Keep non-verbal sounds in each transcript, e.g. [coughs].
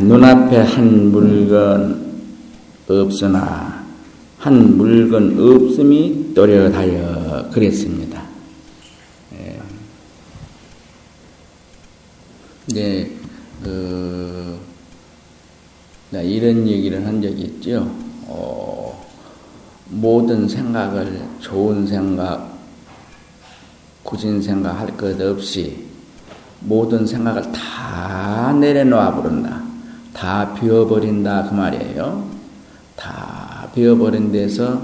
눈앞에 한 물건 없으나 한 물건 없음이 또렷하여 그랬습니다. 예. 이제 그 이런 얘기를 한 적이 있죠. 어, 모든 생각을 좋은 생각, 굳은 생각 할 것 없이 모든 생각을 다 내려놓아 버린다. 다 비워버린다 그 말이에요. 다 비워버린 데서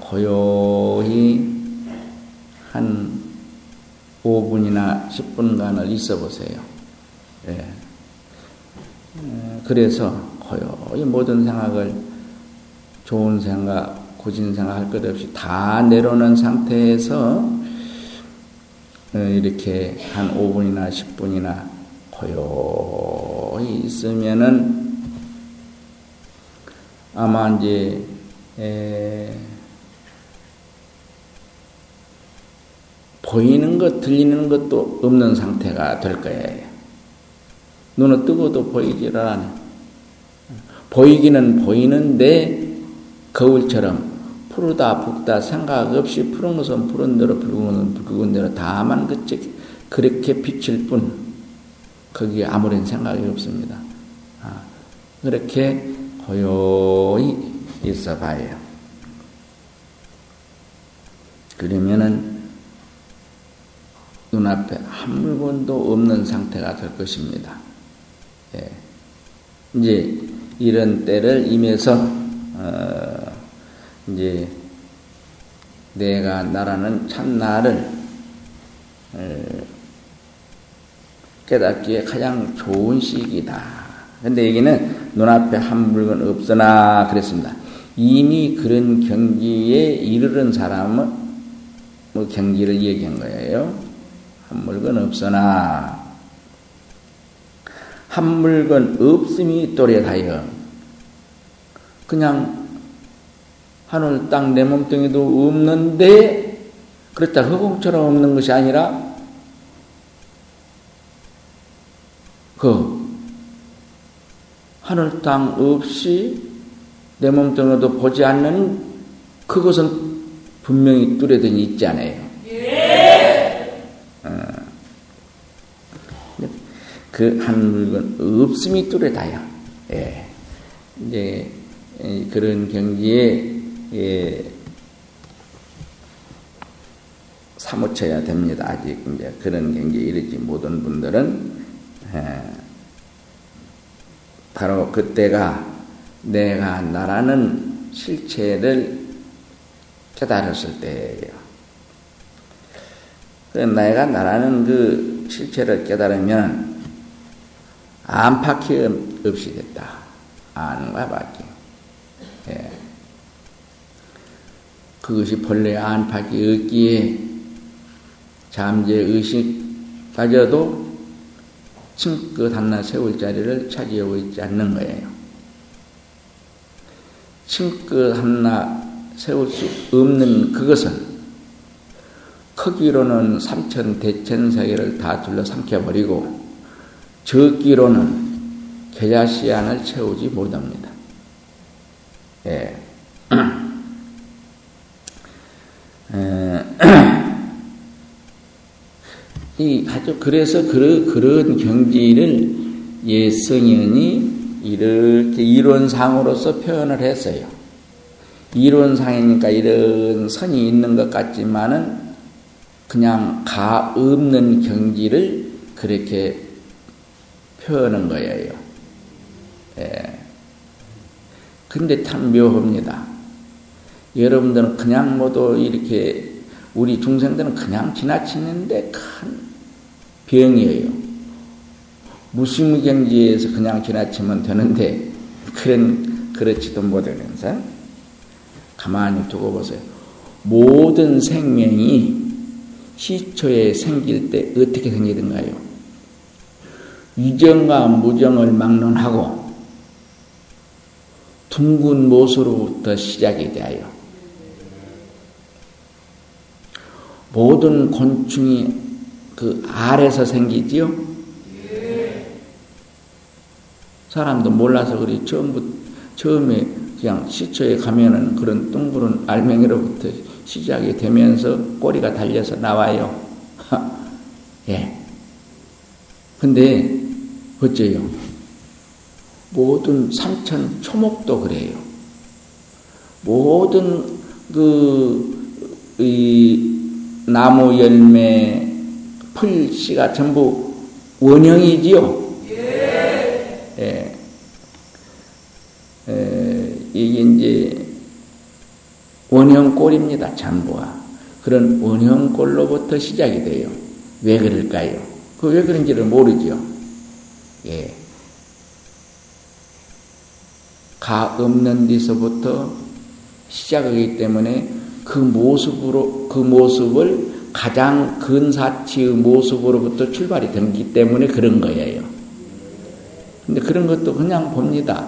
고요히 한 5분이나 10분간을 있어 보세요. 예. 그래서 고요히 모든 생각을 좋은 생각, 굳은 생각 할 것 없이 다 내려놓은 상태에서 어, 이렇게 한 5분이나 10분이나 고요 히 있으면은 아마 이제 에, 보이는 것, 들리는 것도 없는 상태가 될 거예요. 눈은 뜨고도 보이질 않아. 보이기는 보이는데 거울처럼 푸르다 붓다 생각 없이 푸른 것은 푸른 대로 붉은 것은 붉은 대로 다만 그렇게 비칠 뿐 거기에 아무런 생각이 없습니다. 아, 그렇게 고요히 있어 봐요. 그러면은 눈앞에 한 물건도 없는 상태가 될 것입니다. 예. 이제 이런 때를 임해서 어, 이제 내가 나라는 참나를 어, 깨닫기에 가장 좋은 시기다. 근데 여기는 눈앞에 한 물건 없으나 그랬습니다. 이미 그런 경지에 이르른 사람은 뭐 경지를 얘기한 거예요. 한 물건 없으나 한 물건 없음이 또렷하여 그냥 하늘 땅 내 몸뚱이도 없는데 그렇다 허공처럼 없는 것이 아니라 그 하늘 땅 없이 내 몸뚱이도 보지 않는 그것은 분명히 뚜레더니 있지 않아요. 그한 물건 없음이 뚜렷하여 예. 이제 그런 경지에 예. 사무쳐야 됩니다. 아직 이제 그런 경지에 이르지 못한 분들은 예. 바로 그때가 내가 나라는 실체를 깨달았을 때예요. 내가 나라는 그 실체를 깨달으면 안팎이 없이 됐다. 안과 밖에. 예. 그것이 본래 안팎이 없기에 잠재 의식 가져도 층끝 하나 세울 자리를 차지하고 있지 않는 거예요. 층끝 하나 세울 수 없는 그것은 크기로는 삼천 대천 세계를 다 둘러 삼켜버리고 적기로는 계좌 시안을 채우지 못합니다. 예. [clears throat] [clears throat] 이 아주 그래서 그런 그런 경지를 예성현이 이렇게 이론상으로서 표현을 했어요. 이론상이니까 이런 선이 있는 것 같지만은 그냥 가 없는 경지를 그렇게 표현한 거예요. 예. 근데 참 묘합니다. 여러분들은 그냥 모두 이렇게 우리 중생들은 그냥 지나치는데 큰 병이에요. 무심경지에서 그냥 지나치면 되는데 그런 그렇지도 못하면서 가만히 두고 보세요. 모든 생명이 시초에 생길 때 어떻게 생기던가요? 유정과 무정을 막론하고 둥근 못으로부터 시작이 되어요. 모든 곤충이 그 알에서 생기지요? 사람도 몰라서 그리 처음부 처음에 그냥 시초에 가면은 그런 둥그런 알맹이로부터 시작이 되면서 꼬리가 달려서 나와요. [laughs] 예. 근데 어째요? 모든 삼천 초목도 그래요. 모든 그 이 나무 열매 풀 씨가 전부 원형이지요. 예. 예. 에, 이게 이제 원형골입니다. 전부가. 그런 원형골로부터 시작이 돼요. 왜 그럴까요? 그 왜 그런지를 모르죠. 예. 가 없는 데서부터 시작하기 때문에 그 모습으로, 그 모습을 가장 근사치의 모습으로부터 출발이 되기 때문에 그런 거예요. 근데 그런 것도 그냥 봅니다.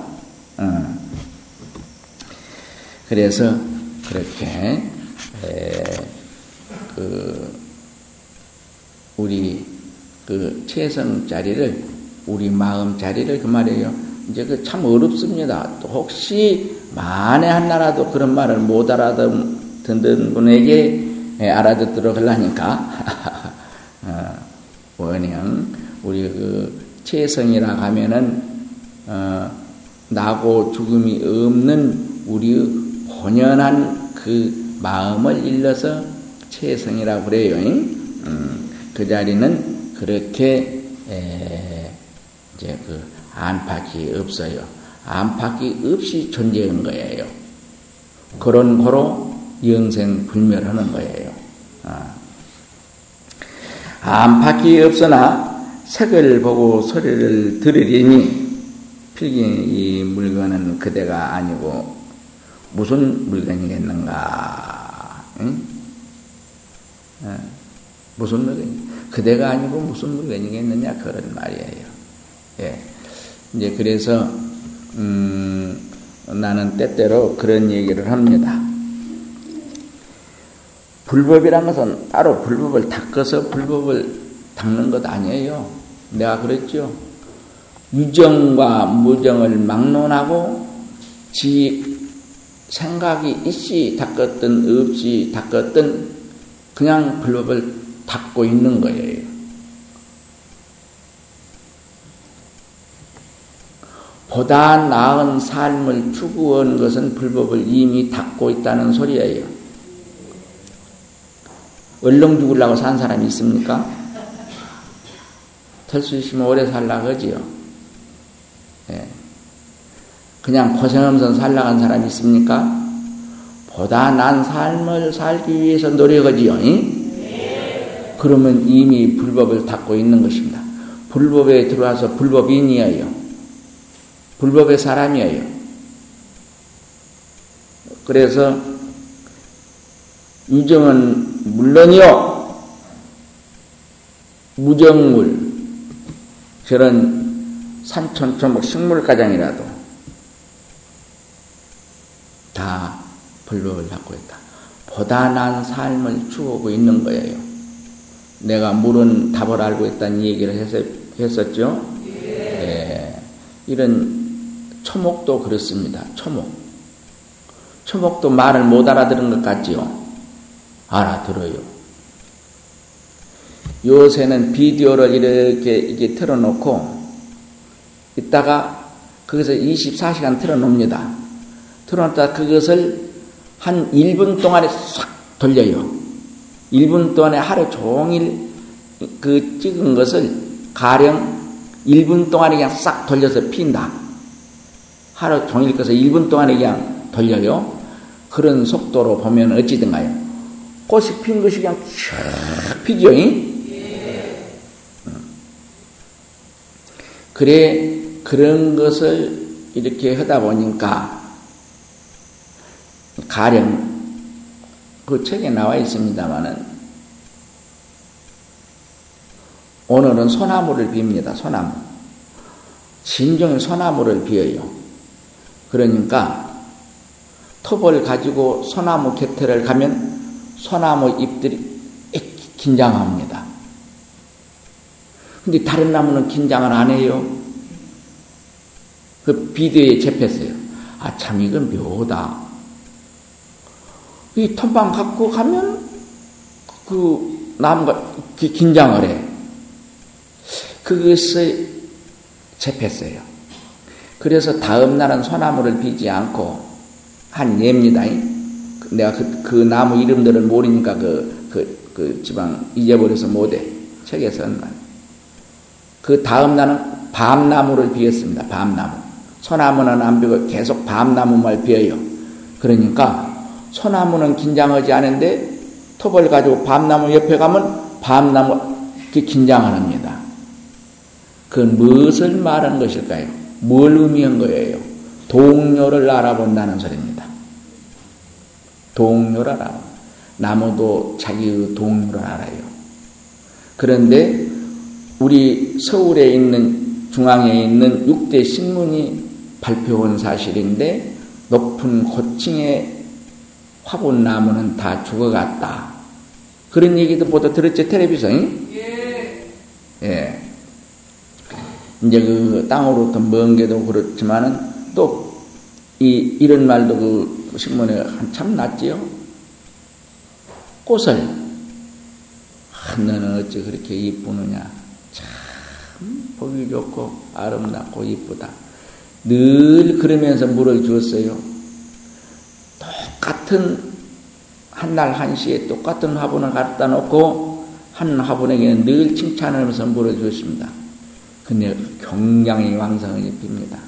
어. 그래서 그렇게, 에, 그, 우리 그 최선 자리를, 우리 마음 자리를 그 말이에요. 이제 그 참 어렵습니다. 또 혹시 만에 한나라도 그런 말을 못 알아듣 는 분에게 예, 알아듣도록 하려니까 [laughs] 어, 원형 우리 그 최성이라 하면은 어, 나고 죽음이 없는 우리의 본연한 그 마음을 일러서 최성이라고 그래요. 음, 그 자리는 그렇게 에, 이제 그 안팎이 없어요. 안팎이 없이 존재한 거예요. 그런 거로 영생 불멸하는 거예요. 아. 안팎이 없으나 색을 보고 소리를 들으리니 필기 이 물건은 그대가 아니고 무슨 물건이겠는가? 응? 아, 무슨 물건? 그대가 아니고 무슨 물건이겠느냐 그런 말이에요. 예. 이제 그래서 음, 나는 때때로 그런 얘기를 합니다. 불법이란 것은 따로 불법을 닦아서 불법을 닦는 것 아니에요. 내가 그랬죠. 유정과 무정을 막론하고 지 생각이 있이 닦았든 없이 닦았든 그냥 불법을 닦고 있는 거예요. 보다 나은 삶을 추구한 것은 불법을 이미 닦고 있다는 소리예요. 얼렁 죽으려고 산 사람이 있습니까? 털수 있으면 오래 살라고 하지요. 예. 그냥 고생하면서 살라간 사람이 있습니까? 보다 난 삶을 살기 위해서 노력하지요. 예? 그러면 이미 불법을 닦고 있는 것입니다. 불법에 들어와서 불법인이에요. 불법의 사람이에요. 그래서 유정은 물론이요. 무정물 저런 산천초목 식물가장이라도 다 불법을 갖고 있다. 보다 난 삶을 추구하고 있는 거예요. 내가 물은 답을 알고 있다는 얘기를 했었 죠. 예. 이런 초목도 그렇습니다. 초목. 초목도 말을 못 알아들은 것 같지요? 알아들어요. 요새는 비디오를 이렇게, 이게 틀어놓고, 있다가 거기서 24시간 틀어놓습니다. 틀어놓다 그것을 한 1분 동안에 싹 돌려요. 1분 동안에 하루 종일 그 찍은 것을 가령 1분 동안에 그냥 싹 돌려서 핀다. 하루 종일 꺼서 1분 동안에 그냥 돌려요. 그런 속도로 보면 어찌든가요. 꽃이 핀 것이 그냥 쫙 피죠. 예. 그래, 그런 것을 이렇게 하다 보니까 가령 그 책에 나와 있습니다만은 오늘은 소나무를 빕니다. 소나무. 진정의 소나무를 비어요. 그러니까 톱을 가지고 소나무 곁에를 가면 소나무 잎들이 긴장합니다. 근데 다른 나무는 긴장을 안 해요. 그 비디오에 접했어요. 아, 참, 이건 묘다. 이 텀방 갖고 가면 그 나무가 긴장을 해. 그것을 접했어요. 그래서 다음 날은 소나무를 비지 않고 한 예입니다. 내가 그, 그 나무 이름들을 모르니까 그, 그, 그 지방 잊어버려서 못해. 책에 선만. 그 다음 날은 밤나무를 비웠습니다. 밤나무. 소나무는 안 비고 계속 밤나무만 비어요. 그러니까 소나무는 긴장하지 않은데 톱을 가지고 밤나무 옆에 가면 밤나무 긴장을 합니다. 그건 무엇을 말하는 것일까요? 뭘 의미한 거예요? 동료를 알아본다는 소리입니다. 동료를 알아. 나무도 자기의 동료를 알아요. 그런데 우리 서울에 있는 중앙에 있는 6대 신문이 발표한 사실인데 높은 고층의 화분나무는 다 죽어갔다. 그런 얘기도 보다 들었죠, 텔레비전이? 예. 예. 이제 그 땅으로부터 먼 게도 그렇지만은 또 이, 이런 말도 그 신문에 한참 났지요. 꽃을, 아, 너는 어찌 그렇게 이쁘느냐. 참, 보기 좋고, 아름답고 이쁘다. 늘 그러면서 물을 주었어요. 똑같은 한 날 한시에 똑같은 화분을 갖다 놓고 한 화분에게는 늘 칭찬하면서 물을 주었습니다. 근데 경량이 왕성하게 핍니다.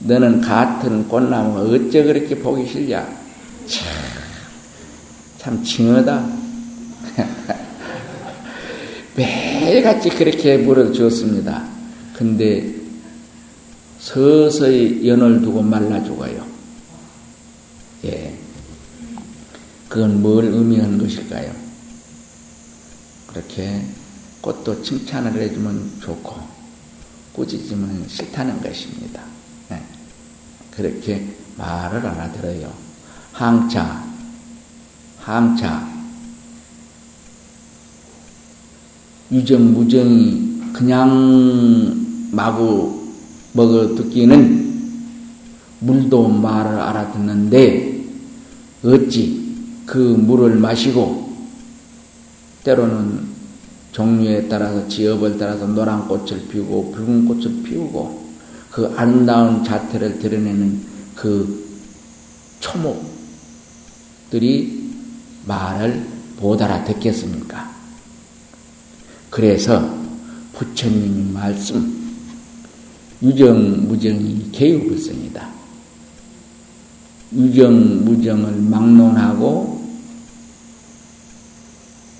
너는 같은 꽃나무가 어째 그렇게 보기 싫냐? 참, 참 징하다. [laughs] 매일같이 그렇게 물을 주었습니다. 근데 서서히 연을 두고 말라 죽어요. 예. 그건 뭘 의미하는 것일까요? 그렇게 꽃도 칭찬을 해주면 좋고, 꾸짖으면 싫다는 것입니다. 네. 그렇게 말을 알아들어요. 항차, 항차, 유정, 무정이 그냥 마구 먹어 듣기는 물도 말을 알아듣는데 어찌 그 물을 마시고 때로는 종류에 따라서 지업을 따라서 노란 꽃을 피우고 붉은 꽃을 피우고 그 아름다운 자태를 드러내는 그 초목들이 말을 못 알아듣겠습니까? 그래서 부처님이 말씀 유정 무정이 개유불성이다. 유정 무정을 막론하고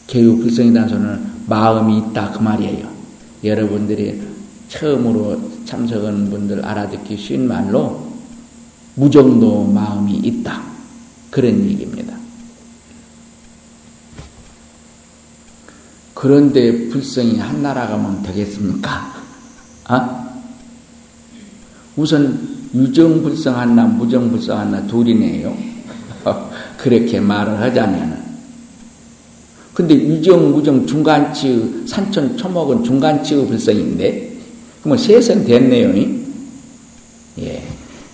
개유불성이라는 소리는 마음이 있다 그 말이에요. 여러분들이 처음으로 참석하는 분들 알아듣기 쉬운 말로 무정도 마음이 있다. 그런 얘기입니다. 그런데 불성이 한 나라 가면 되겠습니까? 아? 우선 유정불성한 나 무정불성한 나 둘이네요. [laughs] 그렇게 말을 하자면은. 근데 유정, 무정, 중간치의, 산천, 초목은 중간치의 불성인데, 그러면 셋은 됐네요. 예.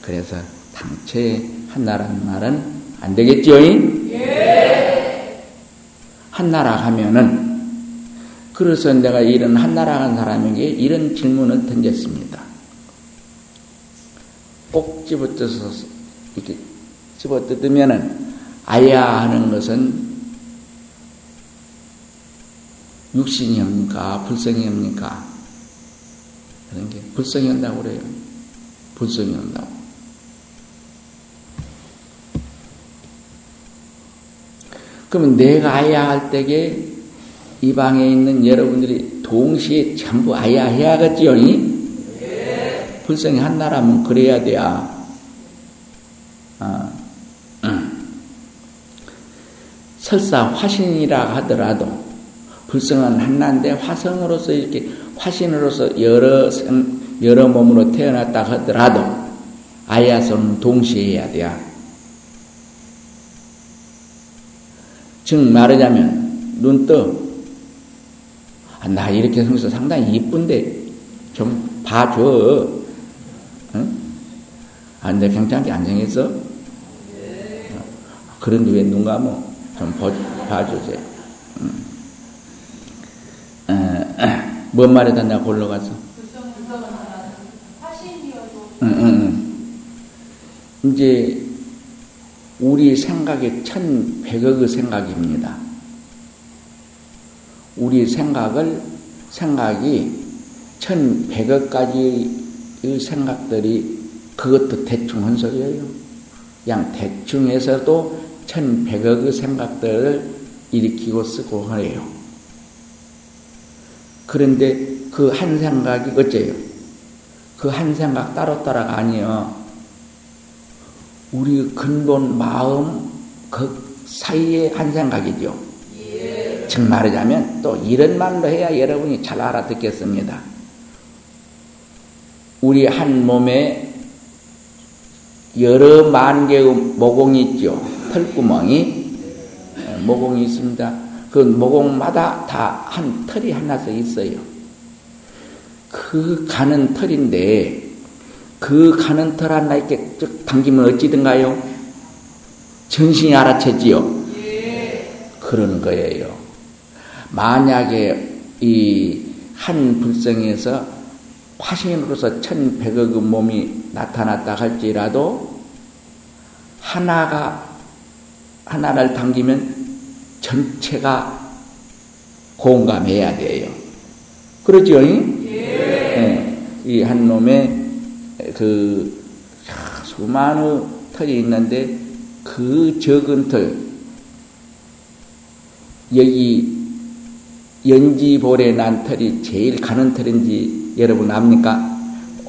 그래서 당최 한나라는 말은 안 되겠죠? 예. 한나라 하면은, 그래서 내가 이런 한나라 한 사람에게 이런 질문을 던졌습니다. 꼭 집어뜯어서 이렇게 집어뜯으면은 아야 하는 것은 육신이 옵니까? 불성이 옵니까? 그런 게 불성이 온다고 그래요. 불성이 온다고. 그러면 내가 아야 할 때에 이 방에 있는 여러분들이 동시에 전부 아야 해야겠지요? 불성이 한 나라면 그래야 돼야. 어. 설사 화신이라 하더라도 불성은 한나인데 화성으로서 이렇게 화신으로서 여러 성, 여러 몸으로 태어났다 하더라도 아야손은 동시에 해야 돼야. 즉 말하자면 눈 떠. 아, 나 이렇게 성서 상당히 이쁜데 좀 봐줘. 응? 아, 근데 괜찮게 안 생겼어? 그런데 왜 눈 감어? 좀 봐주세요. 응. 어, 뭔 말에다 내가 골라가서? 응, 응, 응. 이제 우리 생각이 천백억의 생각입니다. 우리 생각을 생각이 천백억 가지의 생각들이 그것도 대충 한 소리예요. 그냥 대충 해서도 천백억의 생각들을 일으키고 쓰고 해요. 그런데 그 한 생각이 어째요? 그 한 생각 따로따라가 아니요. 우리 근본 마음 그 사이의 한 생각이죠. 예. 즉 말하자면 또 이런 말로 해야 여러분이 잘 알아듣겠습니다. 우리 한 몸에 여러 만 개의 모공이 있죠. 털구멍이 모공이 있습니다. 그 모공마다 다 한 털이 하나씩 있어요. 그 가는 털인데 그 가는 털 하나 이렇게 쭉 당기면 어찌든가요? 정신이 알아채지요. 그런 거예요. 만약에 이 한 불성에서 화신으로서 천백억의 몸이 나타났다 할지라도 하나가 하나를 당기면 전체가 공감해야 돼요. 그러죠? 예. 네. 이한 놈의 그 수많은 털이 있는데 그 적은 털 여기 연지볼에 난 털이 제일 가는 털인지 여러분 압니까?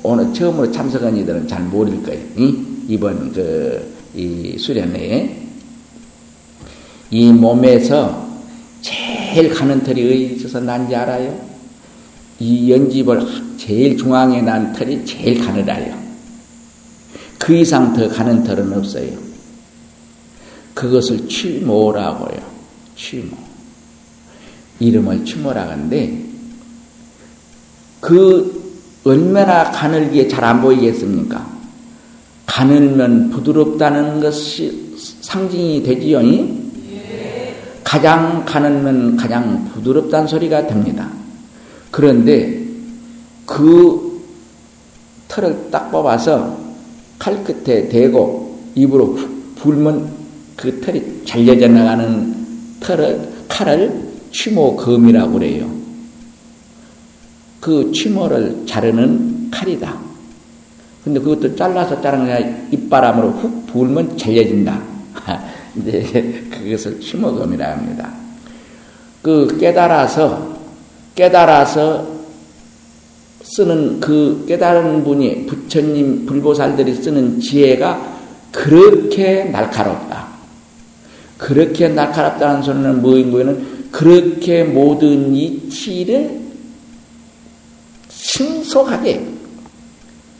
오늘 처음으로 참석한 이들은 잘 모를 거예요. 이번 그 이 수련회에 이 몸에서 제일 가는 털이 어디서 난지 알아요? 이 연집을 제일 중앙에 난 털이 제일 가느라요. 그 이상 더 가는 털은 없어요. 그것을 취모라고요. 취모. 이름을 취모라 하는데, 그 얼마나 가늘기에 잘 안 보이겠습니까? 가늘면 부드럽다는 것이 상징이 되지요. 가장 가늘면 가장 부드럽다는 소리가 됩니다. 그런데 그 털을 딱 뽑아서 칼 끝에 대고 입으로 불면 그 털이 잘려져 나가는 털을 칼을 취모검이라고 그래요. 그 취모를 자르는 칼이다. 근데 그것도 잘라서 자른 게 입바람으로 훅 불면 잘려진다. [laughs] 이제 [laughs] 그것을 취모검이라 합니다. 그 깨달아서 깨달아서 쓰는 그 깨달은 분이 부처님 불보살들이 쓰는 지혜가 그렇게 날카롭다. 그렇게 날카롭다는 소리는 뭐인 거는 그렇게 모든 이치를 신속하게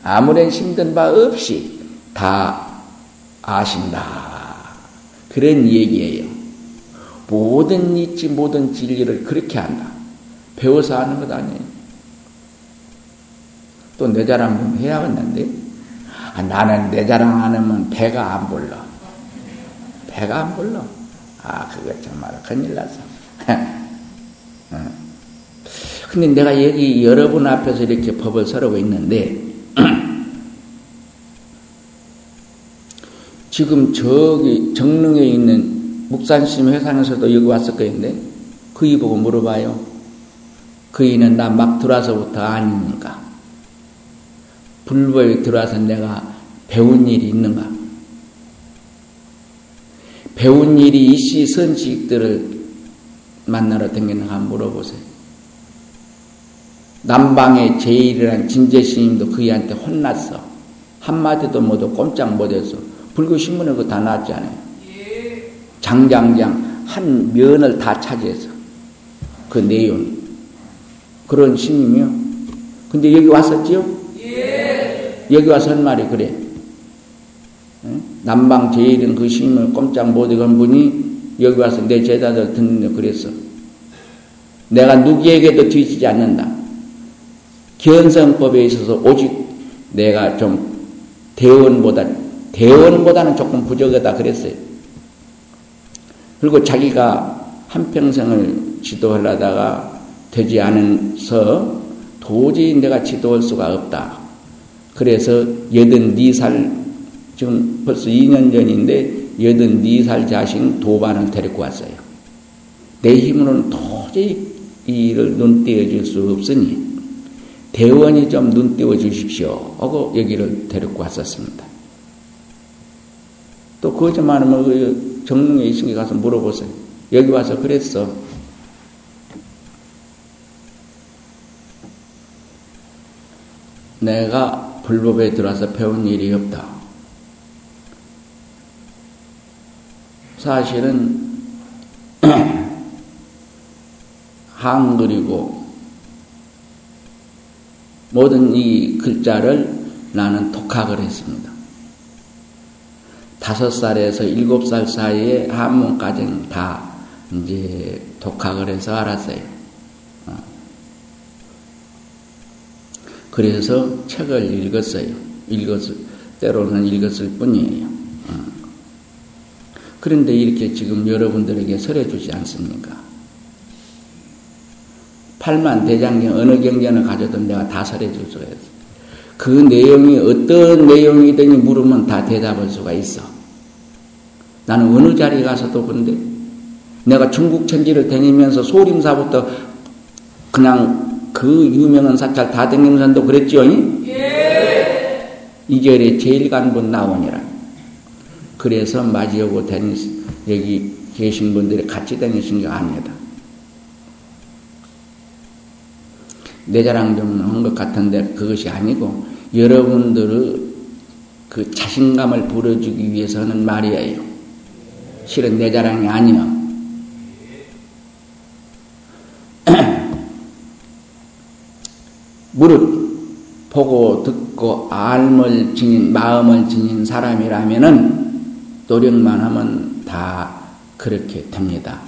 아무런 힘든 바 없이 다 아신다. 그런 얘기예요. 모든 이치, 모든 진리를 그렇게 한다. 배워서 하는 것 아니에요. 또 내 자랑 좀 해야겠는데? 아, 나는 내 자랑 안 하면 배가 안 불러. 배가 안 불러. 아, 그거 정말 큰일 났어. [laughs] 근데 내가 여기 여러분 앞에서 이렇게 법을 설하고 있는데, [clears throat] 지금 저기 정릉에 있는 묵산심 회상에서도 여기 왔을 거인데 그이 보고 물어봐요. 그이는 나 막 들어와서부터 아닙니까? 불법에 들어와서 내가 배운 일이 있는가? 배운 일이 이씨 선식들을 만나러 댕기는가 물어보세요. 남방의 제일이란 진제스님도 그이한테 혼났어. 한마디도 못하고 꼼짝 못했어. 불교신문에 그거 다 나왔잖아요. 장장장 한 면을 다 차지해서 그 내용 그런 신임이요. 근데 여기 왔었지요? 여기 와서 한 말이 그래. 남방 제일은 그 신임을 꼼짝 못하건 분이 여기 와서 내 제자들 듣는데 그랬어. 내가 누구에게도 뒤지지 않는다. 견성법에 있어서 오직 내가 좀 대원보다 대원보다는 조금 부족하다 그랬어요. 그리고 자기가 한평생을 지도하려다가 되지 않아서 도저히 내가 지도할 수가 없다. 그래서 여든 네살 지금 벌써 2년 전인데 여든 네살 자식 도반을 데리고 왔어요. 내 힘으로는 도저히 이 일을 눈 띄어줄 수 없으니 대원이 좀 눈 띄워 주십시오 하고 여기를 데리고 왔었습니다. 또 그것 많으면 그 정릉에 있으니 가서 물어보세요. 여기 와서 그랬어. 내가 불법에 들어와서 배운 일이 없다. 사실은 [clears throat] 한글이고 모든 이 글자를 나는 독학을 했습니다. 다섯 살에서 일곱 살 사이에 한문까지는 다 이제 독학을 해서 알았어요. 어. 그래서 책을 읽었어요. 읽었을, 때로는 읽었을 뿐이에요. 어. 그런데 이렇게 지금 여러분들에게 설해주지 않습니까? 팔만 대장경 어느 경전을 가져도 내가 다 설해줄 수가 있어. 그 내용이 어떤 내용이든지 물으면 다 대답할 수가 있어. 나는 어느 자리 가서도 근데 내가 중국 천지를 다니면서 소림사부터 그냥 그 유명한 사찰 다댕림산도 그랬죠? 예. 이 절에 제일 간분 나오니라. 그래서 맞이하고 다니 여기 계신 분들이 같이 다니신 게 아닙니다. 내 자랑 좀 한 것 같은데 그것이 아니고 여러분들의 그 자신감을 불어주기 위해서는 말이에요. 실은 내 자랑이 아니요. [clears throat] 무릇 보고 듣고 알을 지닌 마음을 지닌 사람이라면은 노력만 하면 다 그렇게 됩니다.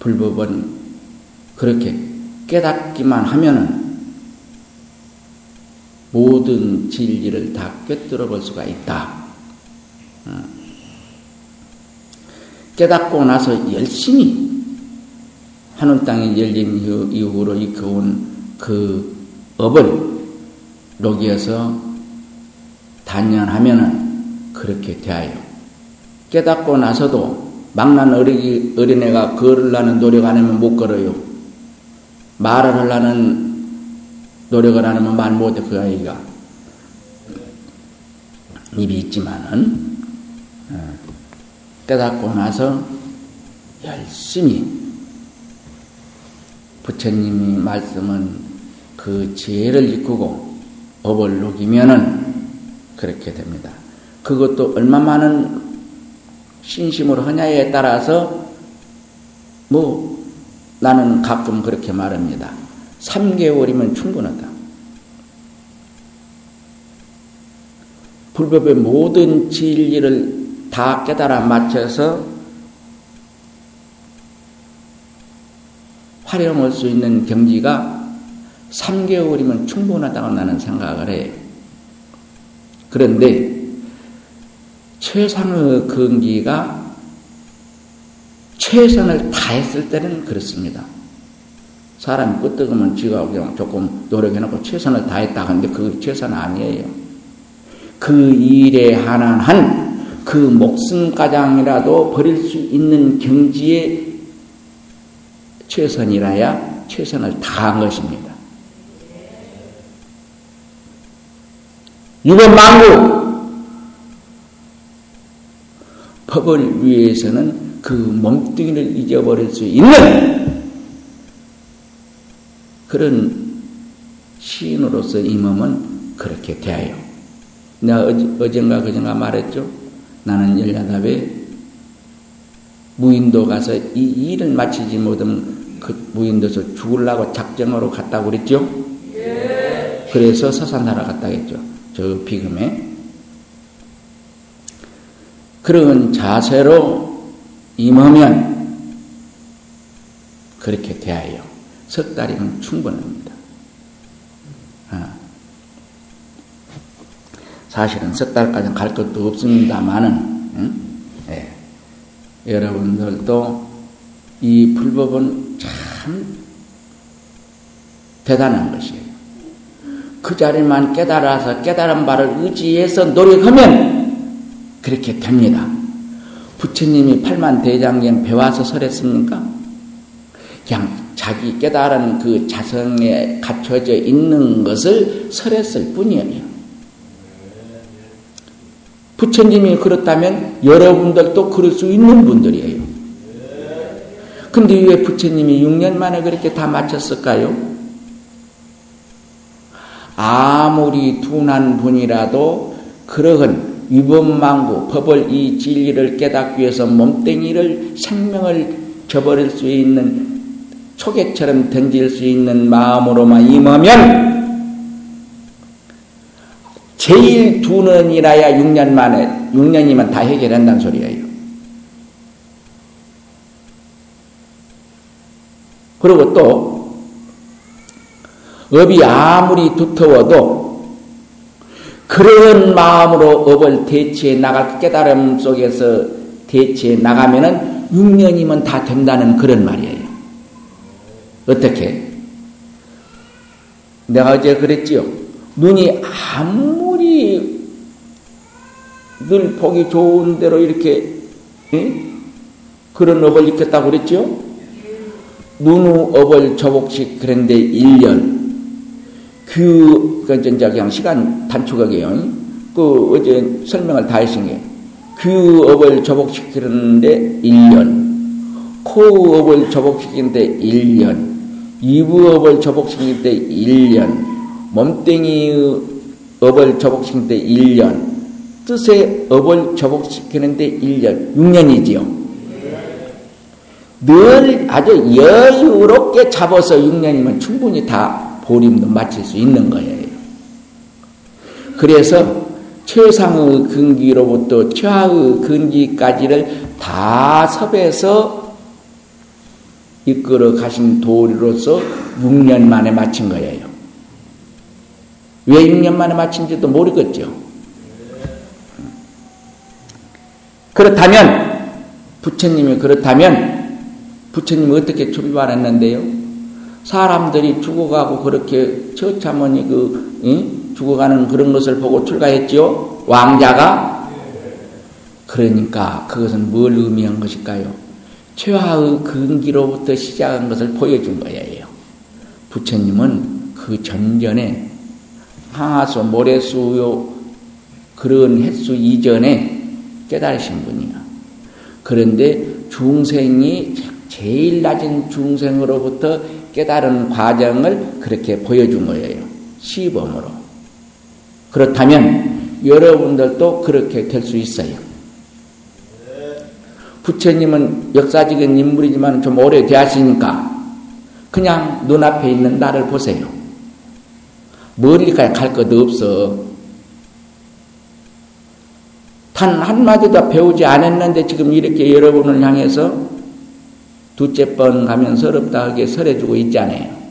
불법은 그렇게 깨닫기만 하면은 모든 진리를 다 꿰뚫어 볼 수가 있다. 어. 깨닫고 나서 열심히 하늘 땅이 열린 이후로 이겨온 그 업을 녹여서 단연하면은 그렇게 되어요. 깨닫고 나서도 막난 어린애가 걸으려는 노력 안 하면 못 걸어요. 말을 하려는 노력을 안 하면 말 못해, 그 아이가. 입이 있지만은, 어, 깨닫고 나서 열심히 부처님이 말씀은 그 죄를 이꾸고 법을 녹이면은 그렇게 됩니다. 그것도 얼마 많은 신심으로 하냐에 따라서 뭐 나는 가끔 그렇게 말합니다. 3개월이면 충분하다. 불법의 모든 진리를 다 깨달아 맞춰서 활용할 수 있는 경지가 3개월이면 충분하다고 나는 생각을 해. 그런데 최상의 경기가 최선을 다했을 때는 그렇습니다. 사람이 끄떡으면 지가 조금 노력해놓고 최선을 다했다 하는데 그 최선 아니에요. 그 일에 한한 한 그 목숨 가장이라도 버릴 수 있는 경지에 최선이라야 최선을 다한 것입니다. 유법 망구 법을 위해서는 그 몸뚱이를 잊어버릴 수 있는 그런 시인으로서 이 몸은 그렇게 대하여. 내가 어젠가 그젠가 말했죠. 나는 열야답에 무인도 가서 이 일을 마치지 못하면 그 무인도에서 죽으려고 작정으로 갔다고 그랬죠. 그래서 서산나라 갔다 했죠. 저 비금에. 그런 자세로 임하면 그렇게 대하여 석 달이면 충분합니다. 아. 사실은 석 달까지는 갈 것도 없습니다만은, 응? 예. 여러분들도 이 불법은 참 대단한 것이에요. 그 자리만 깨달아서 깨달은 바를 의지해서 노력하면 그렇게 됩니다. 부처님이 팔만 대장경 배워서 설했습니까? 그냥 자기 깨달은 그 자성에 갖춰져 있는 것을 설했을 뿐이에요. 부처님이 그렇다면 여러분들도 그럴 수 있는 분들이에요. 근데 왜 부처님이 6년 만에 그렇게 다 마쳤을까요? 아무리 둔한 분이라도 그러한 위법망구 법을 이 진리를 깨닫기 위해서 몸뚱이를 생명을 저버릴 수 있는 초계처럼 던질 수 있는 마음으로만 임하면 제일 두 년이라야 6년 만에 6년이면 다 해결한다는 소리예요. 그리고 또 업이 아무리 두터워도 그런 마음으로 업을 대치해 나갈 깨달음 속에서 대치해 나가면은 6년이면 다 된다는 그런 말이에요. 어떻게? 내가 어제 그랬지요. 눈이 아무리 늘 보기 좋은 대로 이렇게 예? 그런 업을 익혔다고 그랬죠? 눈우 업을 저복식 그런데 1년 그, 그, 이제 그냥 시간 단축하게요. 그, 어제 설명을 다 하신 게, 그 업을 저복시키는데 1년, 코업을 저복시키는데 1년, 이부업을 저복시키는데 1년, 몸뚱이 업을 저복시키는데 1년, 뜻의 업을 저복시키는데 1년, 6년이지요. 늘 아주 여유롭게 잡아서 6년이면 충분히 다 보림도 마칠 수 있는 거예요. 그래서 최상의 근기로부터 최하의 근기까지를 다 섭해서 이끌어 가신 도리로서 6년 만에 마친 거예요. 왜 6년 만에 마친지도 모르겠죠. 그렇다면, 부처님이 그렇다면, 부처님이 어떻게 출발했는데요? 사람들이 죽어가고 그렇게 처참하니 그, 응? 죽어가는 그런 것을 보고 출가했지요? 왕자가? 그러니까 그것은 뭘 의미한 것일까요? 최하의 근기로부터 시작한 것을 보여준 거예요. 부처님은 그 전전에 항하수, 모래수요 그런 횟수 이전에 깨달으신 분이야. 그런데 중생이 제일 낮은 중생으로부터 깨달은 과정을 그렇게 보여준 거예요. 시범으로. 그렇다면 여러분들도 그렇게 될 수 있어요. 부처님은 역사적인 인물이지만 좀 오래 되었으니까 그냥 눈앞에 있는 나를 보세요. 멀리까지 갈 것도 없어. 단 한마디도 배우지 않았는데 지금 이렇게 여러분을 향해서 두째 번 가면 서럽다 하게 설해주고 있잖아요.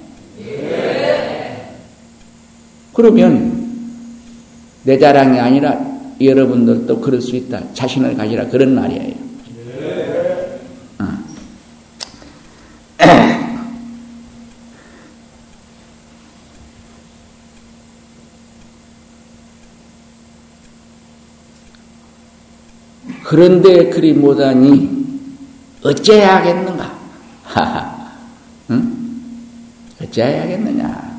그러면 내 자랑이 아니라 여러분들도 그럴 수 있다. 자신을 가지라 그런 말이에요. [coughs] 그런데 그리 못하니 어째야겠는가? 하하, 응? 어째야겠느냐?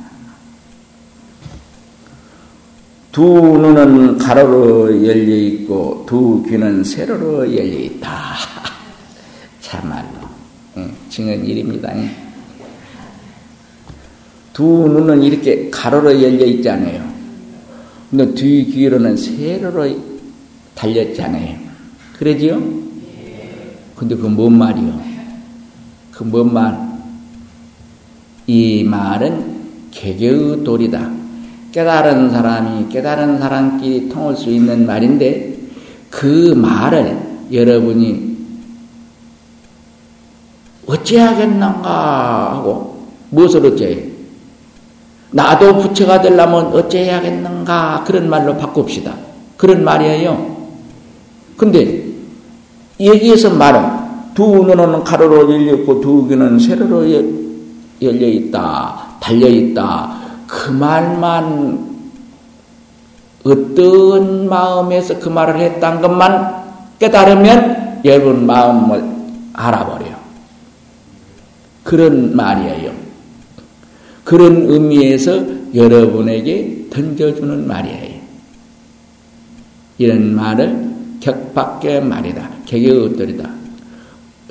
두 눈은 가로로 열려 있고 두 귀는 세로로 열려 있다. [laughs] 참말로 응, 증언 일입니다. 두 눈은 이렇게 가로로 열려 있잖아요. 근데 뒤 귀로는 세로로 달렸잖아요. 그러지요? 근데 그 뭔 말이요? 그 뭔 말? 이 말은 개개의 도리다. 깨달은 사람이 깨달은 사람끼리 통할 수 있는 말인데 그 말을 여러분이 어찌하겠는가 하고 무엇을 어째해? 나도 부처가 되려면 어째야겠는가 그런 말로 바꿉시다. 그런 말이에요. 근데 여기에서 말은 두 눈은 가로로 열렸고 두 귀는 세로로 열려 있다, 달려 있다. 그 말만 어떤 마음에서 그 말을 했다는 것만 깨달으면 여러분 마음을 알아버려요. 그런 말이에요. 그런 의미에서 여러분에게 던져주는 말이에요. 이런 말을 격밖의 말이다. 격의 엇들이다.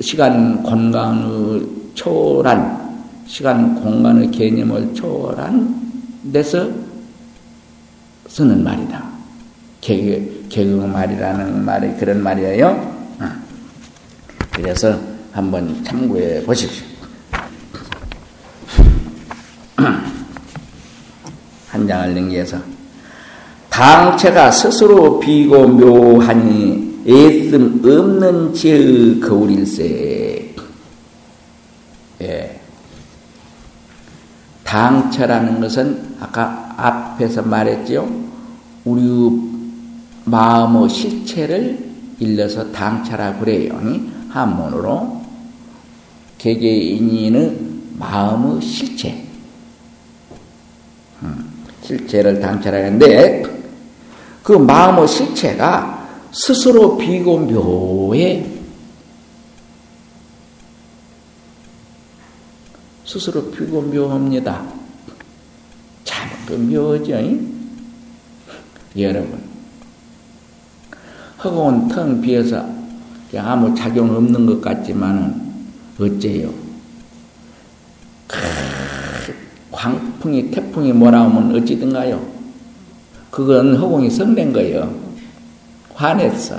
시간 공간의 초월한 시간 공간의 개념을 초월한 데서 쓰는 말이다. 개그, 개그 말이라는 말이 그런 말이에요. 어. 그래서 한번 참고해 보십시오. [clears throat] 한 장을 넘겨서 당체가 스스로 비고 묘하니 애씀 없는 지의 거울일세. 예. 당체라는 것은 아까 앞에서 말했지요. 우리 마음의 실체를 일러서 당체라 그래요. 한문으로 개개인의 마음의 실체. 음, 실체를 당체라 하는데 그 마음의 실체가 스스로 비고 묘해 스스로 비고 묘합니다. 참, 그 묘죠? 여러분. 허공은 텅 비어서 아무 작용 없는 것 같지만은 어째요? 광풍이 태풍이 몰아오면 어찌든가요? 그건 허공이 성낸 거예요. 화냈어.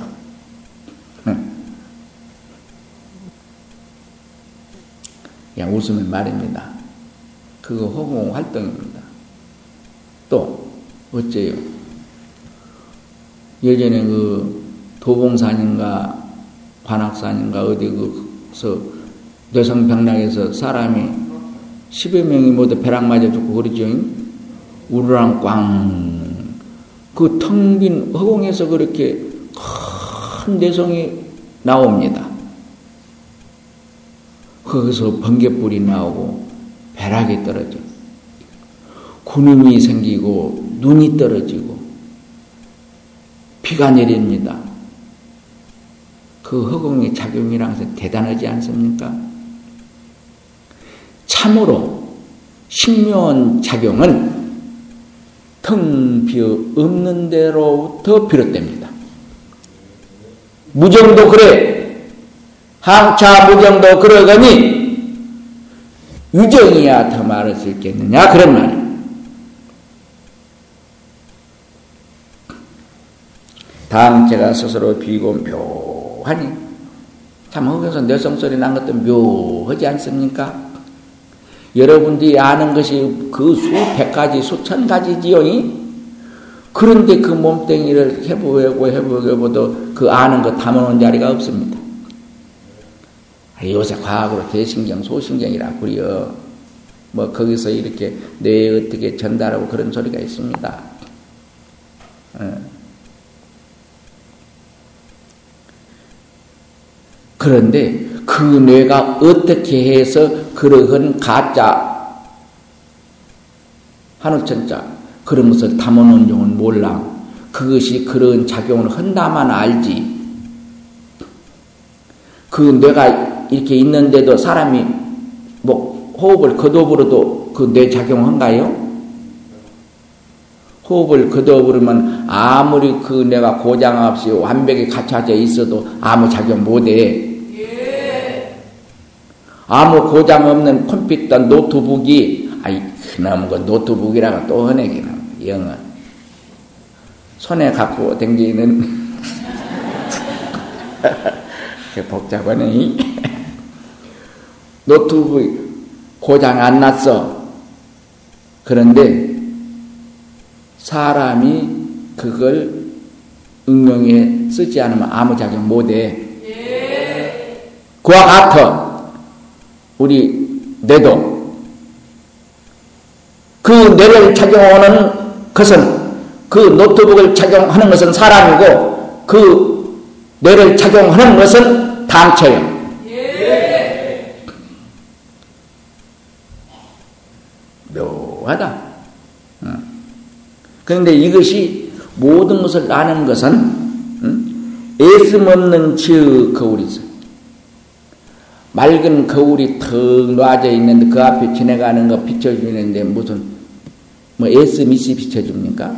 그냥 웃으면 말입니다. 그거 허공 활동입니다. 또 어째요? 예전에 그 도봉산인가 관악산인가 어디 그서 뇌성병락에서 사람이 10여 명이 모두 벼락 맞아 죽고 그러죠. 우르랑 꽝 그 텅 빈 허공에서 그렇게 큰 내성이 나옵니다. 거기서 번개불이 나오고 벼락이 떨어져. 구름이 생기고 눈이 떨어지고 비가 내립니다. 그 허공의 작용이랑 대단하지 않습니까? 참으로 신묘한 작용은 텅 비어 없는 대로부터 비롯됩니다. 무정도 그래. 항차 무정도 그러거니 유정이야 더 말할 수 있겠느냐 그런 말이에요. 다음 제가 스스로 비고 묘하니 참 거기서 내성 소리 난 것도 묘하지 않습니까? 여러분들이 아는 것이 그 수백 가지, 수천 가지지요. 그런데 그 몸뚱이를 해보고 해보고 그 아는 거 담아놓은 자리가 없습니다. 요새 과학으로 대신경, 소신경이라 그래요. 뭐 거기서 이렇게 뇌에 어떻게 전달하고 그런 소리가 있습니다. 어. 그런데 그 뇌가 어떻게 해서 그러한 가짜 하늘천자 그런 것을 담아놓은 용은 몰라. 그것이 그런 작용을 한다만 알지. 그 뇌가 이렇게 있는데도 사람이 뭐 호흡을 거둬버려도 그 뇌 작용한가요? 호흡을 거둬버리면 아무리 그 뇌가 고장 없이 완벽히 갖춰져 있어도 아무 작용 못해. 아무 고장 없는 컴퓨터 노트북이 아이 그놈 그 노트북이라고 또 허내기는 영어 손에 갖고 댕기는 [laughs] 복잡하네. [laughs] 노트북 고장 안 났어. 그런데 사람이 그걸 응용에 쓰지 않으면 아무 작용 못해. 그와 같아 우리 뇌도 그 뇌를 착용하는 것은 그 노트북을 착용하는 것은 사람이고 그 뇌를 착용하는 것은 당처예요. 묘하다. 그런데 이것이 모든 것을 아는 것은 애씀 없는 저 거울이 있어. 맑은 거울이 턱 놔져 있는데 그 앞에 지나가는 거 비춰주는데 무슨 뭐 애씀이시 비춰줍니까?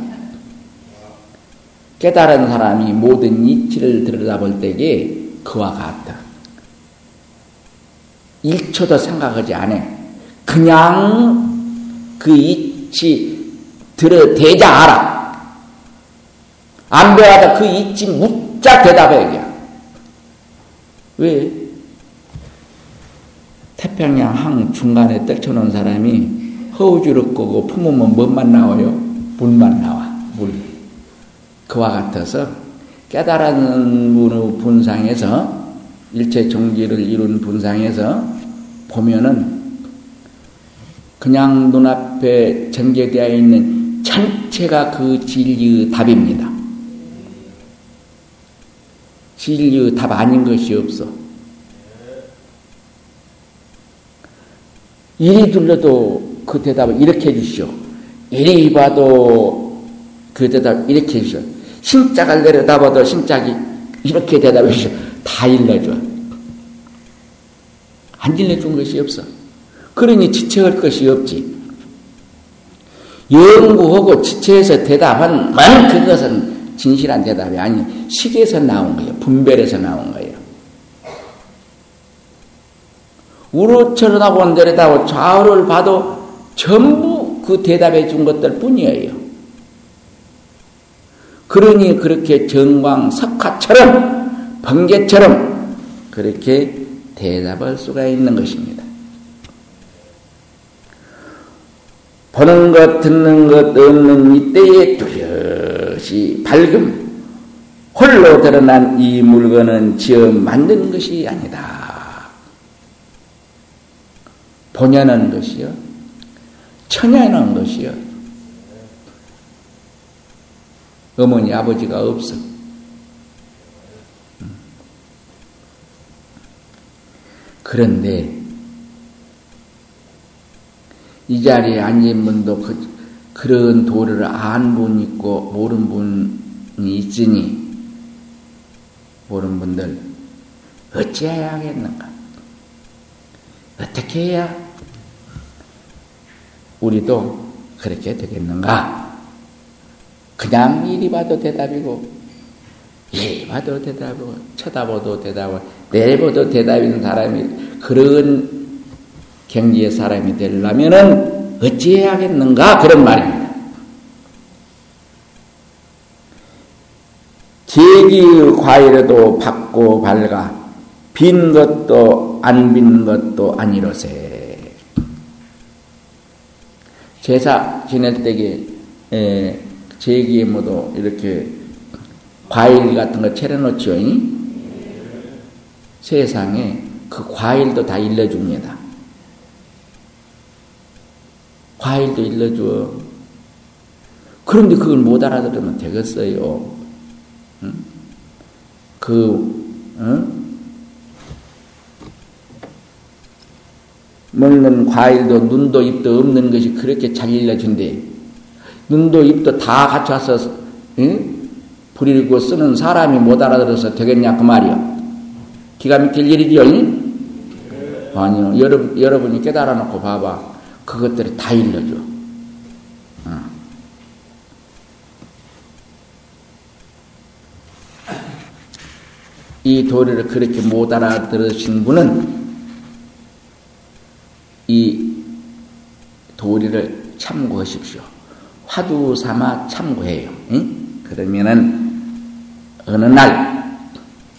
깨달은 사람이 모든 이치를 들여다볼 때에 그와 같다. 1초도 생각하지 않아. 그냥 그 이치 들어 대자 알아. 안 배워다 그 이치 묻자 대답해. 왜? 태평양 항 중간에 떨쳐놓은 사람이 허우주를 끄고 품으면 뭔만 나와요? 물만 나와. 물. 그와 같아서 깨달은 분의 분상에서 일체 종기를 이룬 분상에서 보면은 그냥 눈앞에 전개되어 있는 전체가 그 진리의 답입니다. 진리의 답 아닌 것이 없어. 이리 둘러도 그 대답을 이렇게 해주시오. 이리 봐도 그 대답 이렇게 해주시오. 신짝을 내려다봐도 신짝이 이렇게 대답해 주시오. 다 일러줘. 안 일러준 것이 없어. 그러니 지체할 것이 없지. 연구하고 지체해서 대답한 만 그것은 진실한 대답이 아니 식에서 나온 거예요. 분별에서 나온 거예요. 우로 쳐다보는 데려다보 좌우를 봐도 전부 그 대답해 준 것들 뿐이에요. 그러니 그렇게 정광 석화처럼 번개처럼 그렇게 대답할 수가 있는 것입니다. 보는 것, 듣는 것 없는 이때에 뚜렷이 밝음, 홀로 드러난 이 물건은 지어 만든 것이 아니다. 본연한 것이요. 천연한 것이요. 어머니, 아버지가 없어. 그런데 이 자리에 앉은 분도 그, 그런 도를 안 분 있고 모르는 분이 있으니 모르는 분들 어찌해야 하겠는가? 어떻게 해야 우리도 그렇게 되겠는가? 그냥 이리 봐도 대답이고, 이리 봐도 대답이고, 쳐다봐도 대답이고, 내보도 대답인 사람이 그런 경지의 사람이 되려면은 어찌해야겠는가? 그런 말입니다. 계기의 과일에도 받고 밝아, 빈 것도 안 빈 것도 아니로세. 제사 지낼 때에 제기에 모두 이렇게 과일 같은 거 차려놓죠. 세상에 그 과일도 다 일러줍니다. 과일도 일러줘. 그런데 그걸 못 알아들으면 되겠어요. 응? 그, 응? 먹는 과일도 눈도 입도 없는 것이 그렇게 잘 일러준대. 눈도 입도 다 갖춰서 응? 부리고 쓰는 사람이 못 알아들어서 되겠냐 그 말이요. 기가 막힐 일이지요. 네. 아니요. 여러분, 여러분이 깨달아 놓고 봐봐. 그것들이 다 일러줘. 어. 이 도리를 그렇게 못 알아들으신 분은 이 도리를 참고하십시오. 화두 삼아 참고해요. 응? 그러면은 어느 날,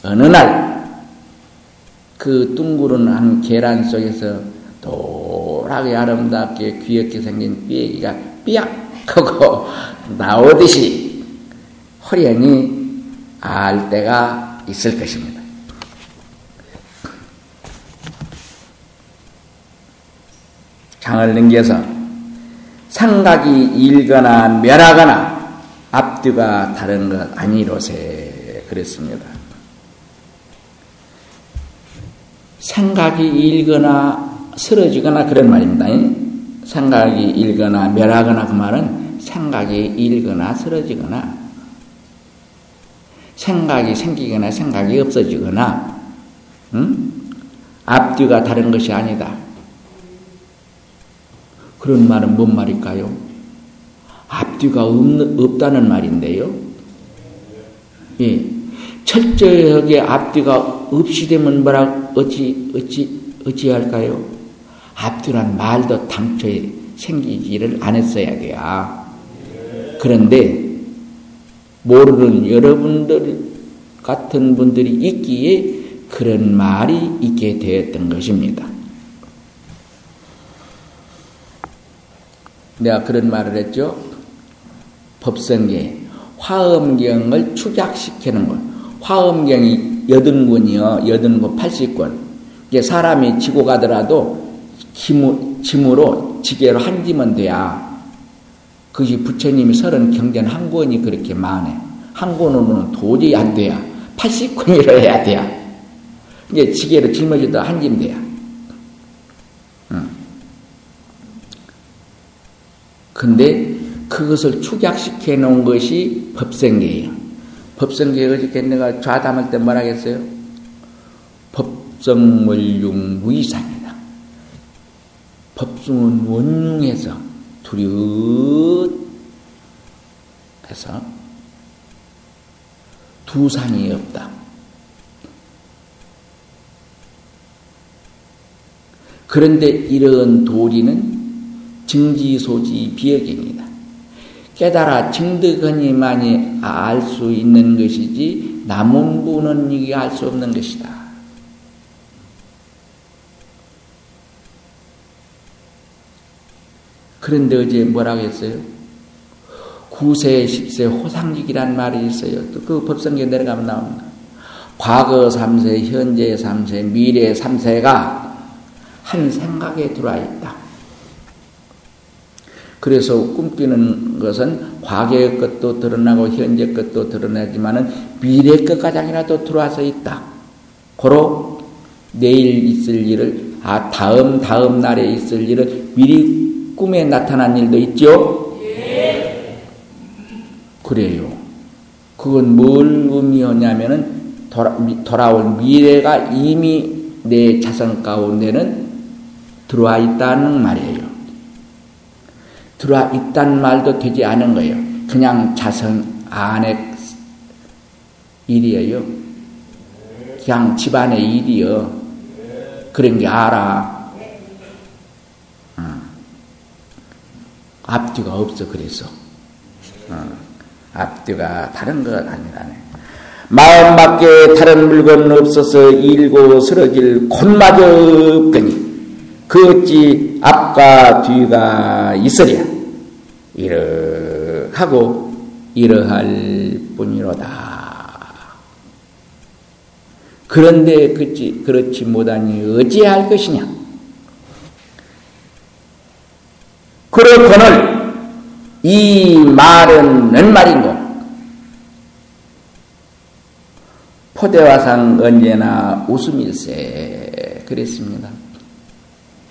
어느 날, 그 둥그런 계란 속에서 도라게 아름답게 귀엽게 생긴 삐애기가 삐약 하고 [laughs] 나오듯이 호련히 알 때가 있을 것입니다. 장을 넘겨서 상각이 일거나 멸하거나 앞뒤가 다른 것 아니로세 그랬습니다. 생각이 일거나 쓰러지거나 그런 말입니다. 생각이 일거나 멸하거나 그 말은 생각이 일거나 쓰러지거나 생각이 생기거나 생각이 없어지거나 응? 앞뒤가 다른 것이 아니다. 그런 말은 뭔 말일까요? 앞뒤가 없, 없다는 말인데요. 예. 철저하게 앞뒤가 없이 되면 뭐라 어찌 어찌 어찌할까요? 앞뒤란 말도 당초에 생기지를 않았어야 돼요. 그런데 모르는 여러분들 같은 분들이 있기에 그런 말이 있게 되었던 것입니다. 내가 그런 말을 했죠. 법성계 화엄경을 축약시키는 것. 화엄경이 여든 권이요. 여든 권 80권. 이게 사람이 지고 가더라도 짐, 짐으로 지게로 한 짐은 돼야 그것이 부처님이 서른 경전 한 권이 그렇게 많아. 한 권으로는 도저히 안 돼야. 80권이라 해야 돼야. 이제 지게로 짊어지다 한 짐 돼야. 근데 그것을 축약시켜 놓은 것이 법성계예요. 법성계 어저께 내가 좌담할 때 했어요? 법성물융 무이상이다. 법성은 원융에서 두렷 해서 두상이 없다. 그런데 이런 도리는 증지소지 비역입니다. 깨달아 증득하니만이 알 수 있는 것이지 남은 분은 이게 알 수 없는 것이다. 그런데 어제 뭐라고 했어요? 9세, 10세 호상직이란 말이 있어요. 또 그 법성계 내려가면 나옵니다. 과거 3세, 현재 3세, 미래 3세가 한 생각에 들어와 있다. 그래서 꿈꾸는 것은 과거의 것도 드러나고 현재 것도 드러나지만은 미래 것 가장이라도 들어와서 있다. 고로 내일 있을 일을 아 다음 다음 날에 있을 일을 미리 꿈에 나타난 일도 있죠? 예. 그래요. 그건 뭘 의미하냐면은 돌아, 돌아올 미래가 이미 내 자성 가운데는 들어와 있다는 말이에요. 들어와 있다는 말도 되지 않은 거예요. 그냥 자성 안에 일이에요. 그냥 집안의 일이요. 그런 게 알아. 앞뒤가 없어 그래서 어, 앞뒤가 다른 것 아니라네. 마음 밖에 다른 물건 없어서 일고 쓰러질 곳마저 없거니 그 어찌 앞과 뒤가 있으랴 이러하고 이러할 뿐이로다. 그런데 그렇지, 그렇지 못하니 어찌할 것이냐? 그렇거늘 이 말은 는 말인고 포대화상 언제나 웃음일세 그랬습니다.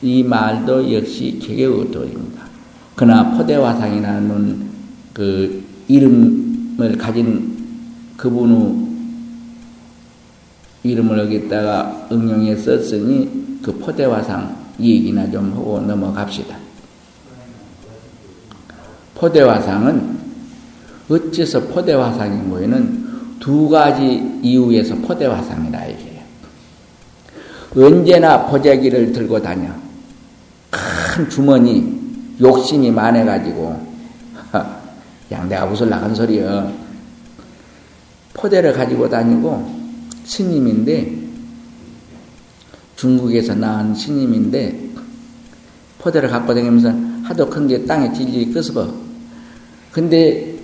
이 말도 역시 개개의도입니다. 그러나 포대화상이라는 그 이름을 가진 그분의 이름을 여기다가 응용해 썼으니 그 포대화상 얘기나 좀 하고 넘어갑시다. 포대화상은 어째서 포대화상인 거에는 두 가지 이유에서 포대화상이라 얘기해요. 언제나 보자기를 들고 다녀. 큰 주머니, 욕심이 많아가지고, 양 내가 무슨 나간 소리야. 포대를 가지고 다니고, 스님인데, 중국에서 나온 스님인데, 포대를 갖고 다니면서 하도 큰 게 땅에 질질 끄스버 근데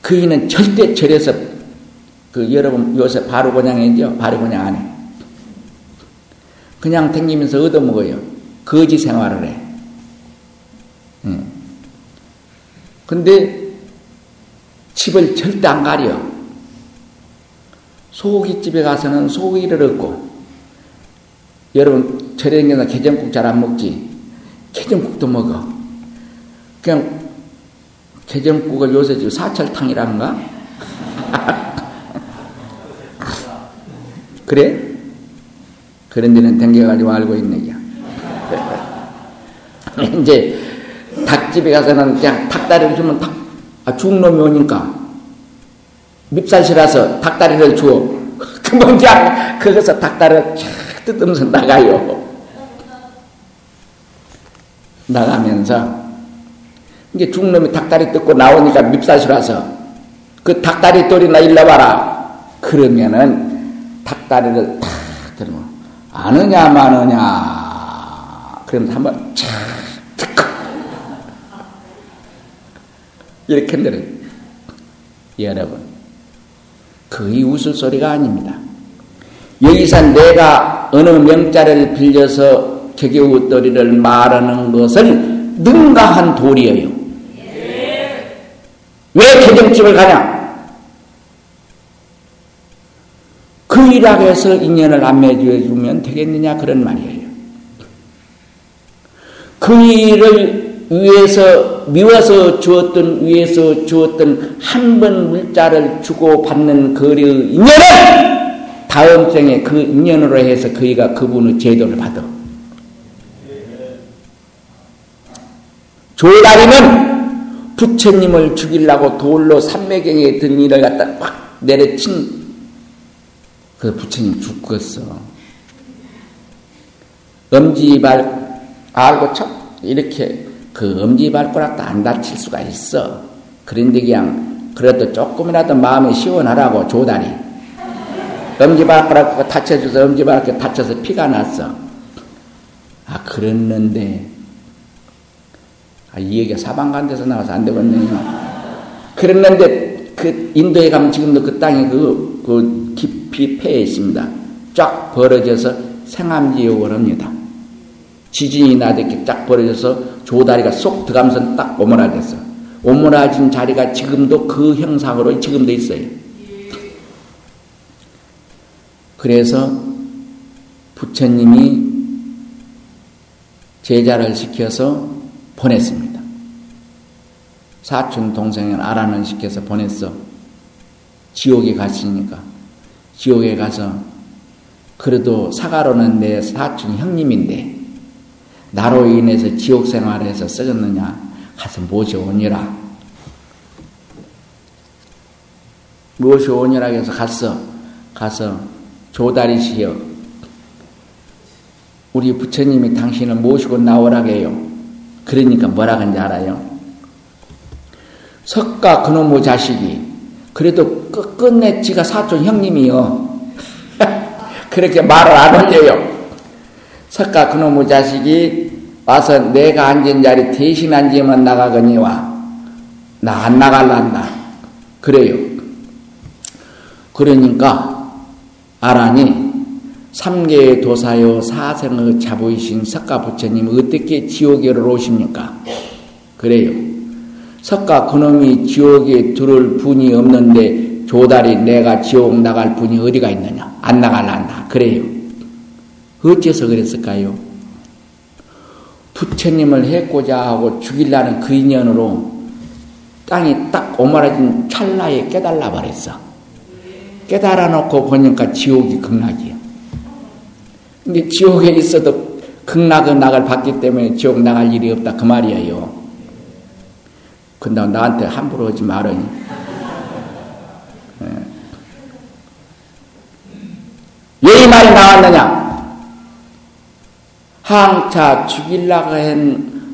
그이는 절대 절에서 그 여러분 요새 바로 곤양이죠? 바로 곤양 안 해. 그냥 댕기면서 얻어먹어요. 거지 생활을 해. 예. 근데 집을 절대 안 가려. 소고기집에 가서는 소고기를 얻고, 여러분, 저녁에는 게장국 잘 안 먹지? 게장국도 먹어. 그냥 게장국을 요새 지금 사철탕이란가? [laughs] 그래? 그런 데는 댕겨가지고 알고 있는 게. [laughs] 이제 닭집에 가서는 그냥 닭다리를 주면 닭, 아, 죽은 놈이 오니까 밉살실라서 닭다리를 주어. [laughs] 그만 그냥 거기서 닭다리를 쫙 뜯으면서 나가요. 나가면서 이게 죽은 놈이 닭다리 뜯고 나오니까 밉살실라서 그 닭다리 돌이나 일러봐라. 그러면은 닭다리를 탁 들으면 아느냐 마느냐 그러면 한번 착 이렇게 들어요. 여러분, 그의 웃을소리가 아닙니다. 여기서 내가 어느 명자를 빌려서 개개우 떠리를 말하는 것은 능가한 도리예요. 왜 개정집을 가냐? 그 일학에서 인연을 안 맺어주면 되겠느냐 그런 말이에요. 그 일을 위에서 미워서 주었던 위에서 주었던 한 번 물자를 주고 받는 거리의 인연은 다음 생에 그 인연으로 해서 그이가 그분의 제도를 받아. 조다리는 부처님을 죽이려고 돌로 삼매경에 든 일을 갖다 확 내려친 그 부처님 죽었어. 엄지발 알고 쳐 이렇게 그 엄지발가락도 안 다칠 수가 있어. 그런데 그냥 그래도 조금이라도 마음이 시원하라고 조다리. 엄지발가락 다쳐줘서 엄지발가락 다쳐서 피가 났어. 아 그랬는데 아, 이 얘기가 사방 간 데서 나와서 안 되겠네요. 그랬는데 그 인도에 가면 지금도 그 땅에 그, 그 깊이 폐해 있습니다. 쫙 벌어져서 생암지옥을 합니다. 지진이 나듯이 쫙 벌어져서 조다리가 쏙 들어가면서 딱 오므라졌어. 오므라진 자리가 지금도 그 형상으로 지금도 있어요. 그래서 부처님이 제자를 시켜서 보냈습니다. 사촌 동생을 아라는 시켜서 보냈어. 지옥에 갔으니까. 지옥에 가서 그래도 사가로는 내 사촌 형님인데 나로 인해서 지옥 생활에서 썩었느냐 가서 모셔오니라. 모셔오니라 해서 갔어. 가서 조다리시여 우리 부처님이 당신을 모시고 나오라게요. 그러니까 뭐라 하는지 알아요? 석가 그놈의 자식이 그래도 끝끝내 지가 사촌 형님이요. [laughs] 그렇게 말을 안 올려요. 석가 그놈의 자식이 와서 내가 앉은 자리 대신 앉으면 나가거니와 나 안 나갈란다. 그래요. 그러니까 아라니 삼계의 도사요 사생의 자부이신 석가 부처님 어떻게 지옥에로 오십니까? 그래요. 석가 그놈이 지옥에 들을 분이 없는데 조달이 내가 지옥 나갈 분이 어디가 있느냐? 안 나갈란다. 그래요. 어째서 그랬을까요? 부처님을 해고자 하고 죽이려는 그 인연으로 땅이 딱 오므라진 찰나에 깨달라 버렸어. 깨달아 놓고 보니까 지옥이 극락이야. 근데 지옥에 있어도 극락은 낙을 받기 때문에 지옥 나갈 일이 없다. 그 말이에요. 근데 나한테 함부로 하지 말으니. 왜 이 말이 나왔느냐? 항차 죽일라고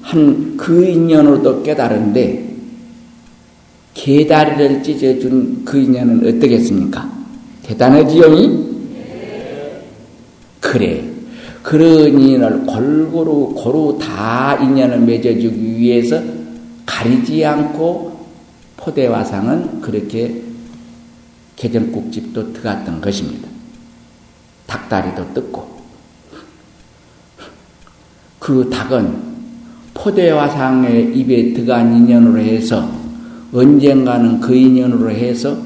한그 인연으로도 깨달은데 개다리를 찢어준 그 인연은 어떻겠습니까? 대단하지요? 그래. 그런 인연을 골고루 고루 다 인연을 맺어주기 위해서 가리지 않고 포대화상은 그렇게 개정국집도 들어갔던 것입니다. 닭다리도 뜯고 그 닭은 포대화상의 입에 들어간 인연으로 해서 언젠가는 그 인연으로 해서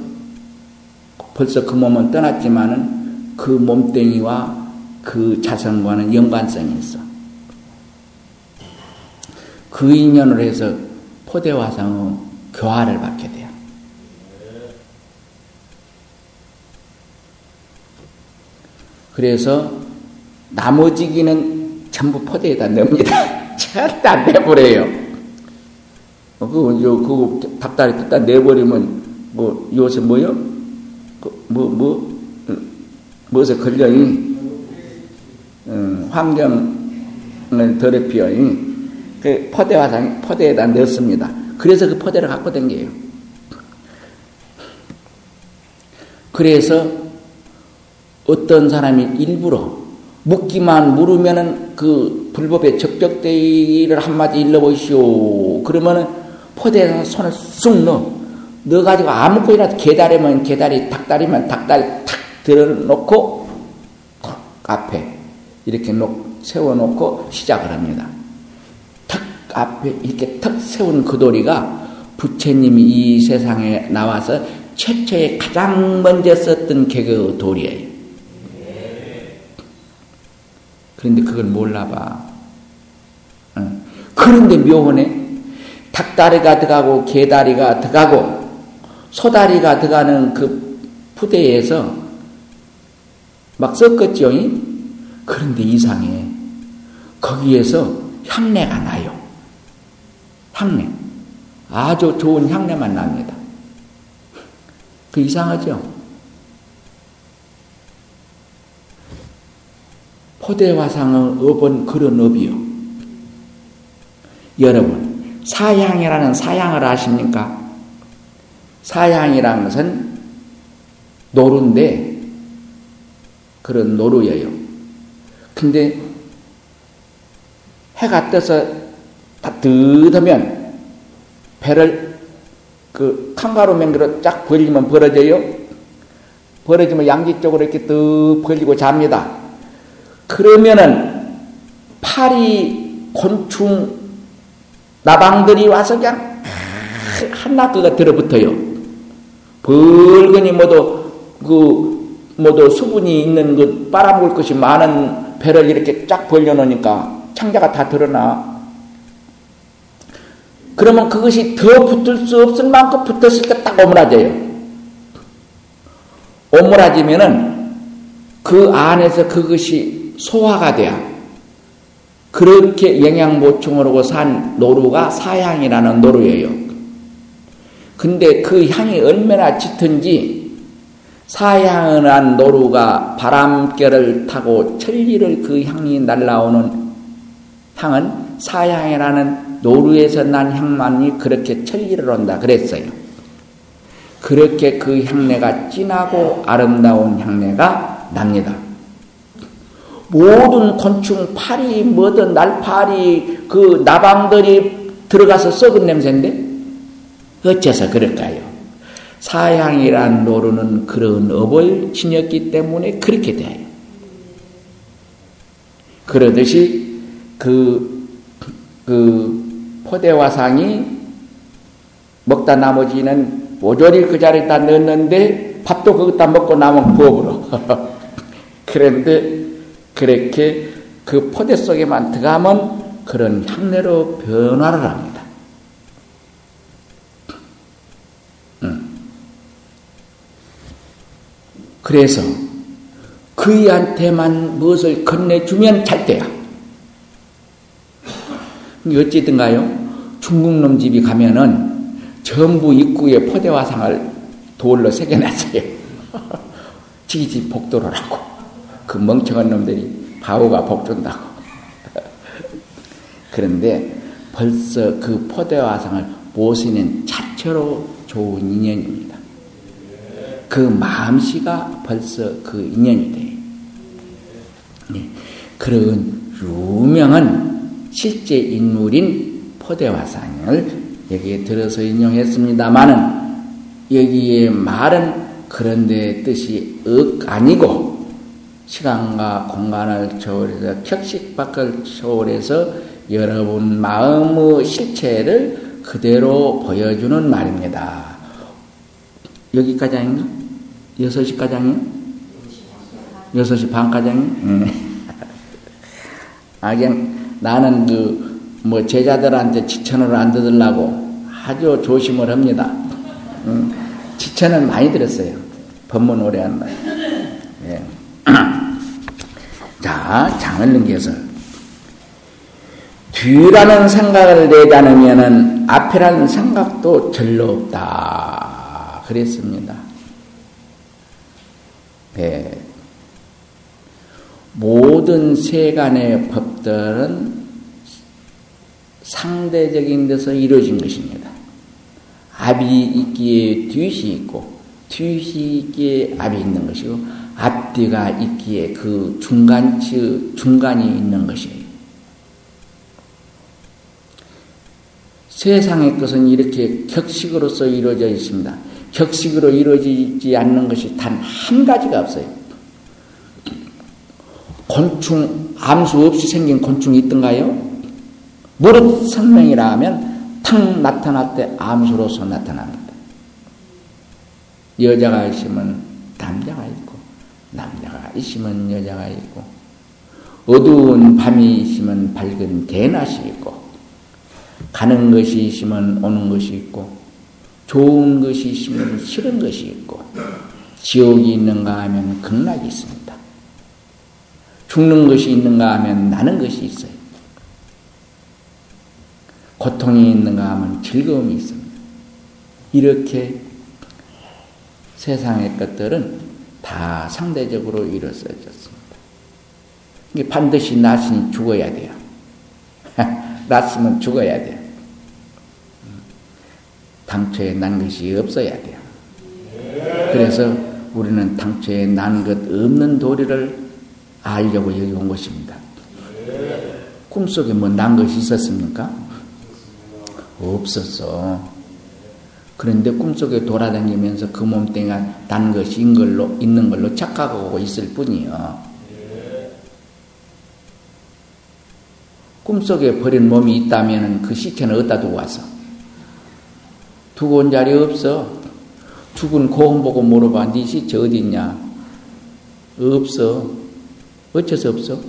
벌써 그 몸은 떠났지만은 그 몸뚱이와 그 자성과는 연관성이 있어. 그 인연으로 해서 포대화상의 교화를 받게 돼요. 그래서 나머지기는 전부 포대에다 넣습니다. [laughs] 절대 안 내버려요. 어, 그, 요, 그, 닭다리 뜯다 내버리면, 뭐, 요새 뭐요? 그, 뭐, 뭐, 무엇에 걸려, 이? 음, 환경을 더럽히어, 그 포대화상, 포대에다 넣습니다. 그래서 그 포대를 갖고 댕겨요. 그래서 어떤 사람이 일부러 묻기만 물으면은 그 불법의 적적대기를 한마디 일러보시오. 그러면은 포대에서 손을 쑥 넣어. 넣어가지고 아무거나 개다리면 개다리, 닭다리면 닭다리 탁 들어놓고 앞에 이렇게 놓, 세워놓고 시작을 합니다. 탁 앞에 이렇게 탁 세운 그 도리가 부처님이 이 세상에 나와서 최초에 가장 먼저 썼던 개그 도리예요. 그런데 그걸 몰라봐. 그런데 묘하네. 닭다리가 들어가고 개다리가 들어가고 소다리가 들어가는 그 푸대에서 막 섞었죠. 그런데 이상해. 거기에서 향내가 나요. 향내. 아주 좋은 향내만 납니다. 그 이상하죠? 포대화상의 업은 그런 업이요. 여러분, 사향이라는 사향을 아십니까? 사향이라는 것은 노루인데, 그런 노루예요. 근데 해가 떠서 따뜻하면 배를 그 칸가루 맹기로 쫙 벌리면 벌어져요. 벌어지면 양지 쪽으로 이렇게 뚝 벌리고 잡니다. 그러면은 파리 곤충 나방들이 와서 그냥 한나그가 들어붙어요. 벌거니 모두 그 모두 수분이 있는 그 빨아먹을 것이 많은 배를 이렇게 쫙 벌려놓으니까 창자가 다 드러나. 그러면 그것이 더 붙을 수 없을 만큼 붙었을 때 딱 오므라져요. 오므라지면은 그 안에서 그것이 소화가 돼야 그렇게 영양 보충을 하고 산 노루가 사향이라는 노루예요. 근데 그 향이 얼마나 짙은지 사향한 노루가 바람결을 타고 천리를 그 향이 날라오는 향은 사향이라는 노루에서 난 향만이 그렇게 천리를 온다 그랬어요. 그렇게 그 향내가 진하고 아름다운 향내가 납니다. 모든 곤충, 파리, 뭐든 날파리, 그 나방들이 들어가서 썩은 냄새인데 어째서 그럴까요? 사양이란 노루는 그런 업을 지녔기 때문에 그렇게 돼요. 그러듯이 그, 그 포대화상이 먹다 나머지는 모조리 그 자리에다 넣었는데 밥도 거기다 먹고 남은 부업으로. [laughs] 그런데 그렇게 그 포대 속에만 들어가면 그런 향내로 변화를 합니다. 음. 그래서 그이한테만 무엇을 건네주면 잘 돼요. 어찌든가요? 중국 놈 집이 가면은 전부 입구에 포대화상을 돌로 새겨놨어요. [laughs] 지지 복도로라고. 그 멍청한 놈들이 바보가 복준다고. [laughs] 그런데 벌써 그 포대화상을 모시는 자체로 좋은 인연입니다. 그 마음씨가 벌써 그 인연이 돼. 네. 그런 유명한 실제 인물인 포대화상을 여기에 들어서 인용했습니다마는 여기에 말은 그런데 뜻이 억 아니고 시간과 공간을 초월해서 격식 밖을 초월해서 여러분 마음의 실체를 그대로 보여주는 말입니다. 여기까지 아닌가? 6시까지 아니에요? 6시 반까지 아니에요? [laughs] 네. 아, 나는 그, 뭐, 제자들한테 지천을 안 듣으려고 아주 조심을 합니다. 음, 지천은 많이 들었어요. 법문 오래 한다. 예. [clears throat] 자, 장을 넘겨서. 뒤라는 생각을 내지 않으면은 앞이라는 생각도 절로 없다. 그랬습니다. 네. 모든 세간의 법들은 상대적인 데서 이루어진 것입니다. 앞이 있기에 뒤이 있고, 뒤이 있기에 앞이 있는 것이고, 앞뒤가 있기에 그 중간치, 중간이 있는 것이에요. 세상의 것은 이렇게 격식으로서 이루어져 있습니다. 격식으로 이루어지지 않는 것이 단 한 가지가 없어요. 곤충, 암수 없이 생긴 곤충이 있던가요? 무릇 생명이라 하면 탁 나타날 때 암수로서 나타납니다. 여자가 있으면 남자가 있고, 남자가 있으면 여자가 있고, 어두운 밤이 있으면 밝은 대낮이 있고, 가는 것이 있으면 오는 것이 있고, 좋은 것이 있으면 싫은 것이 있고, 지옥이 있는가 하면 극락이 있습니다. 죽는 것이 있는가 하면 나는 것이 있어요. 고통이 있는가 하면 즐거움이 있습니다. 이렇게 세상의 것들은 다 상대적으로 이루어졌습니다. 반드시 낫으니 죽어야 돼요. [laughs] 낫으면 죽어야 돼요. 당초에 난 것이 없어야 돼요. 그래서 우리는 당초에 난 것 없는 도리를 알려고 여기 온 것입니다. 꿈속에 뭐 난 것이 있었습니까? 없었어. 그런데 꿈속에 돌아다니면서 그 몸뚱이가 단 것이 있는 걸로, 있는 걸로 착각하고 있을 뿐이요. 꿈속에 버린 몸이 있다면 그 시체는 어디다 두고 왔어? 두고 온 자리 없어. 죽은 고음 보고 물어봐. 네 시체 어디 있냐? 없어. 수 없어.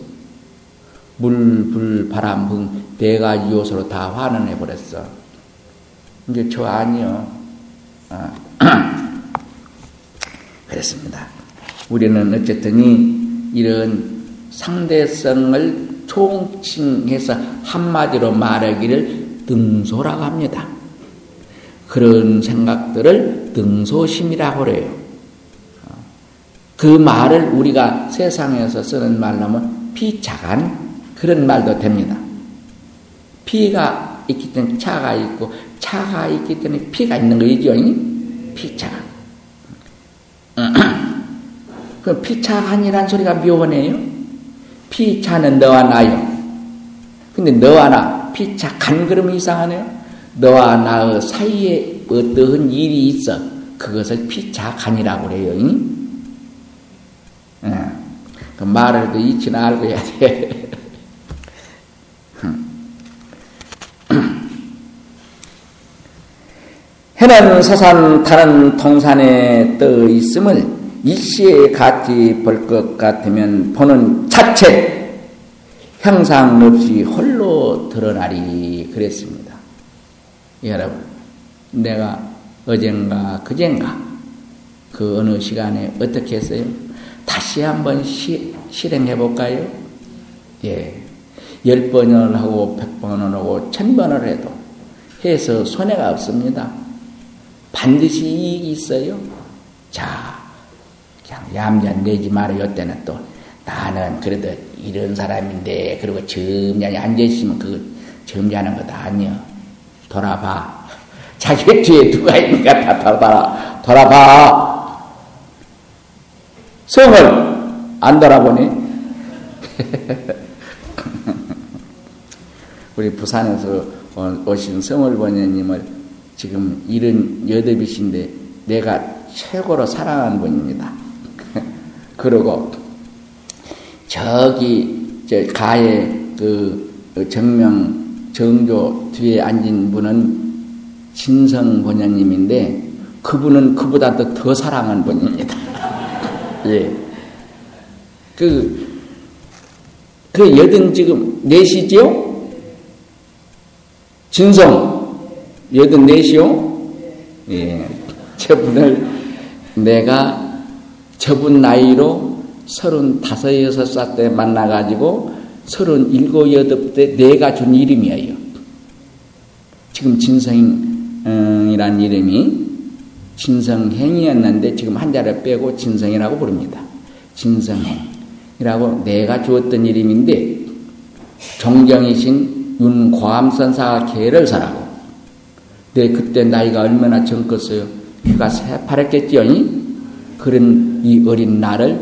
물, 불, 바람, 붕, 네 가지 요소로 다 환원해 버렸어. 이제 저 아니요. 아. [clears throat] 그랬습니다. 우리는 어쨌든 이런 상대성을 총칭해서 한마디로 말하기를 등소라고 합니다. 그런 생각들을 등소심이라고 그래요. 그 말을 우리가 세상에서 쓰는 말로면 피차간 그런 말도 됩니다. 피가 있기 때문에 차가 있고 차가 있기 때문에 피가 있는 거이죠. 피차간. [clears throat] 그 피차간이란 소리가 묘하네요. 피차는 너와 나요. 근데 너와 나 피차간 그러면 이상하네요. 너와 나의 사이에 어떠한 일이 있어. 그것을 피차간이라고 그래요. 예. 그 말을 그 이치는 알고 해야 돼. [laughs] [clears throat] 해는 서산 타는 동산에 떠 있음을 일시에 같이 볼 것 같으면 보는 자체 형상 없이 홀로 드러나리 그랬습니다. 여러분, 내가 어젠가 그젠가 그 어느 시간에 어떻게 했어요? 다시 한번 시, 실행해 볼까요? 예. 열 번을 하고 백 번을 하고 천 번을 해도 해서 손해가 없습니다. 반드시 이익이 있어요. 자, 그냥 얌전 내지 말아요. 이때는 또 나는 그래도 이런 사람인데 그리고 점잖이 앉아있으면 그 점잖은 것도 아니여. 돌아봐. [laughs] 자기 뒤에 누가 있는가 다 돌아봐라. 돌아봐. 성을 안 돌아보니? [laughs] 우리 부산에서 오신 성을 번녀님을 지금 이런 여덟이신데 내가 최고로 사랑하는 분입니다. [laughs] 그리고 저기 저 가에 그 정명 정조 뒤에 앉은 분은 진성 본연님인데 그분은 그보다도 더 사랑한 분입니다. [laughs] 예. 그, 그 여든 지금 넷이지요? 진성, 여든 넷이요? 예. 저분을 내가 저분 나이로 서른 다섯, 여섯 살 때 만나가지고 서른 일곱, 여덟 때 내가 준 이름이에요. 지금 진성이란 이름이 진성행이었는데 지금 한자를 빼고 진성이라고 부릅니다. 진성행이라고 내가 주었던 이름인데 정경이신 윤과암선사가 개를 사라고. 내 그때 나이가 얼마나 젊겠어요? 귀가 새파랗겠지요? 그런 이 어린 나를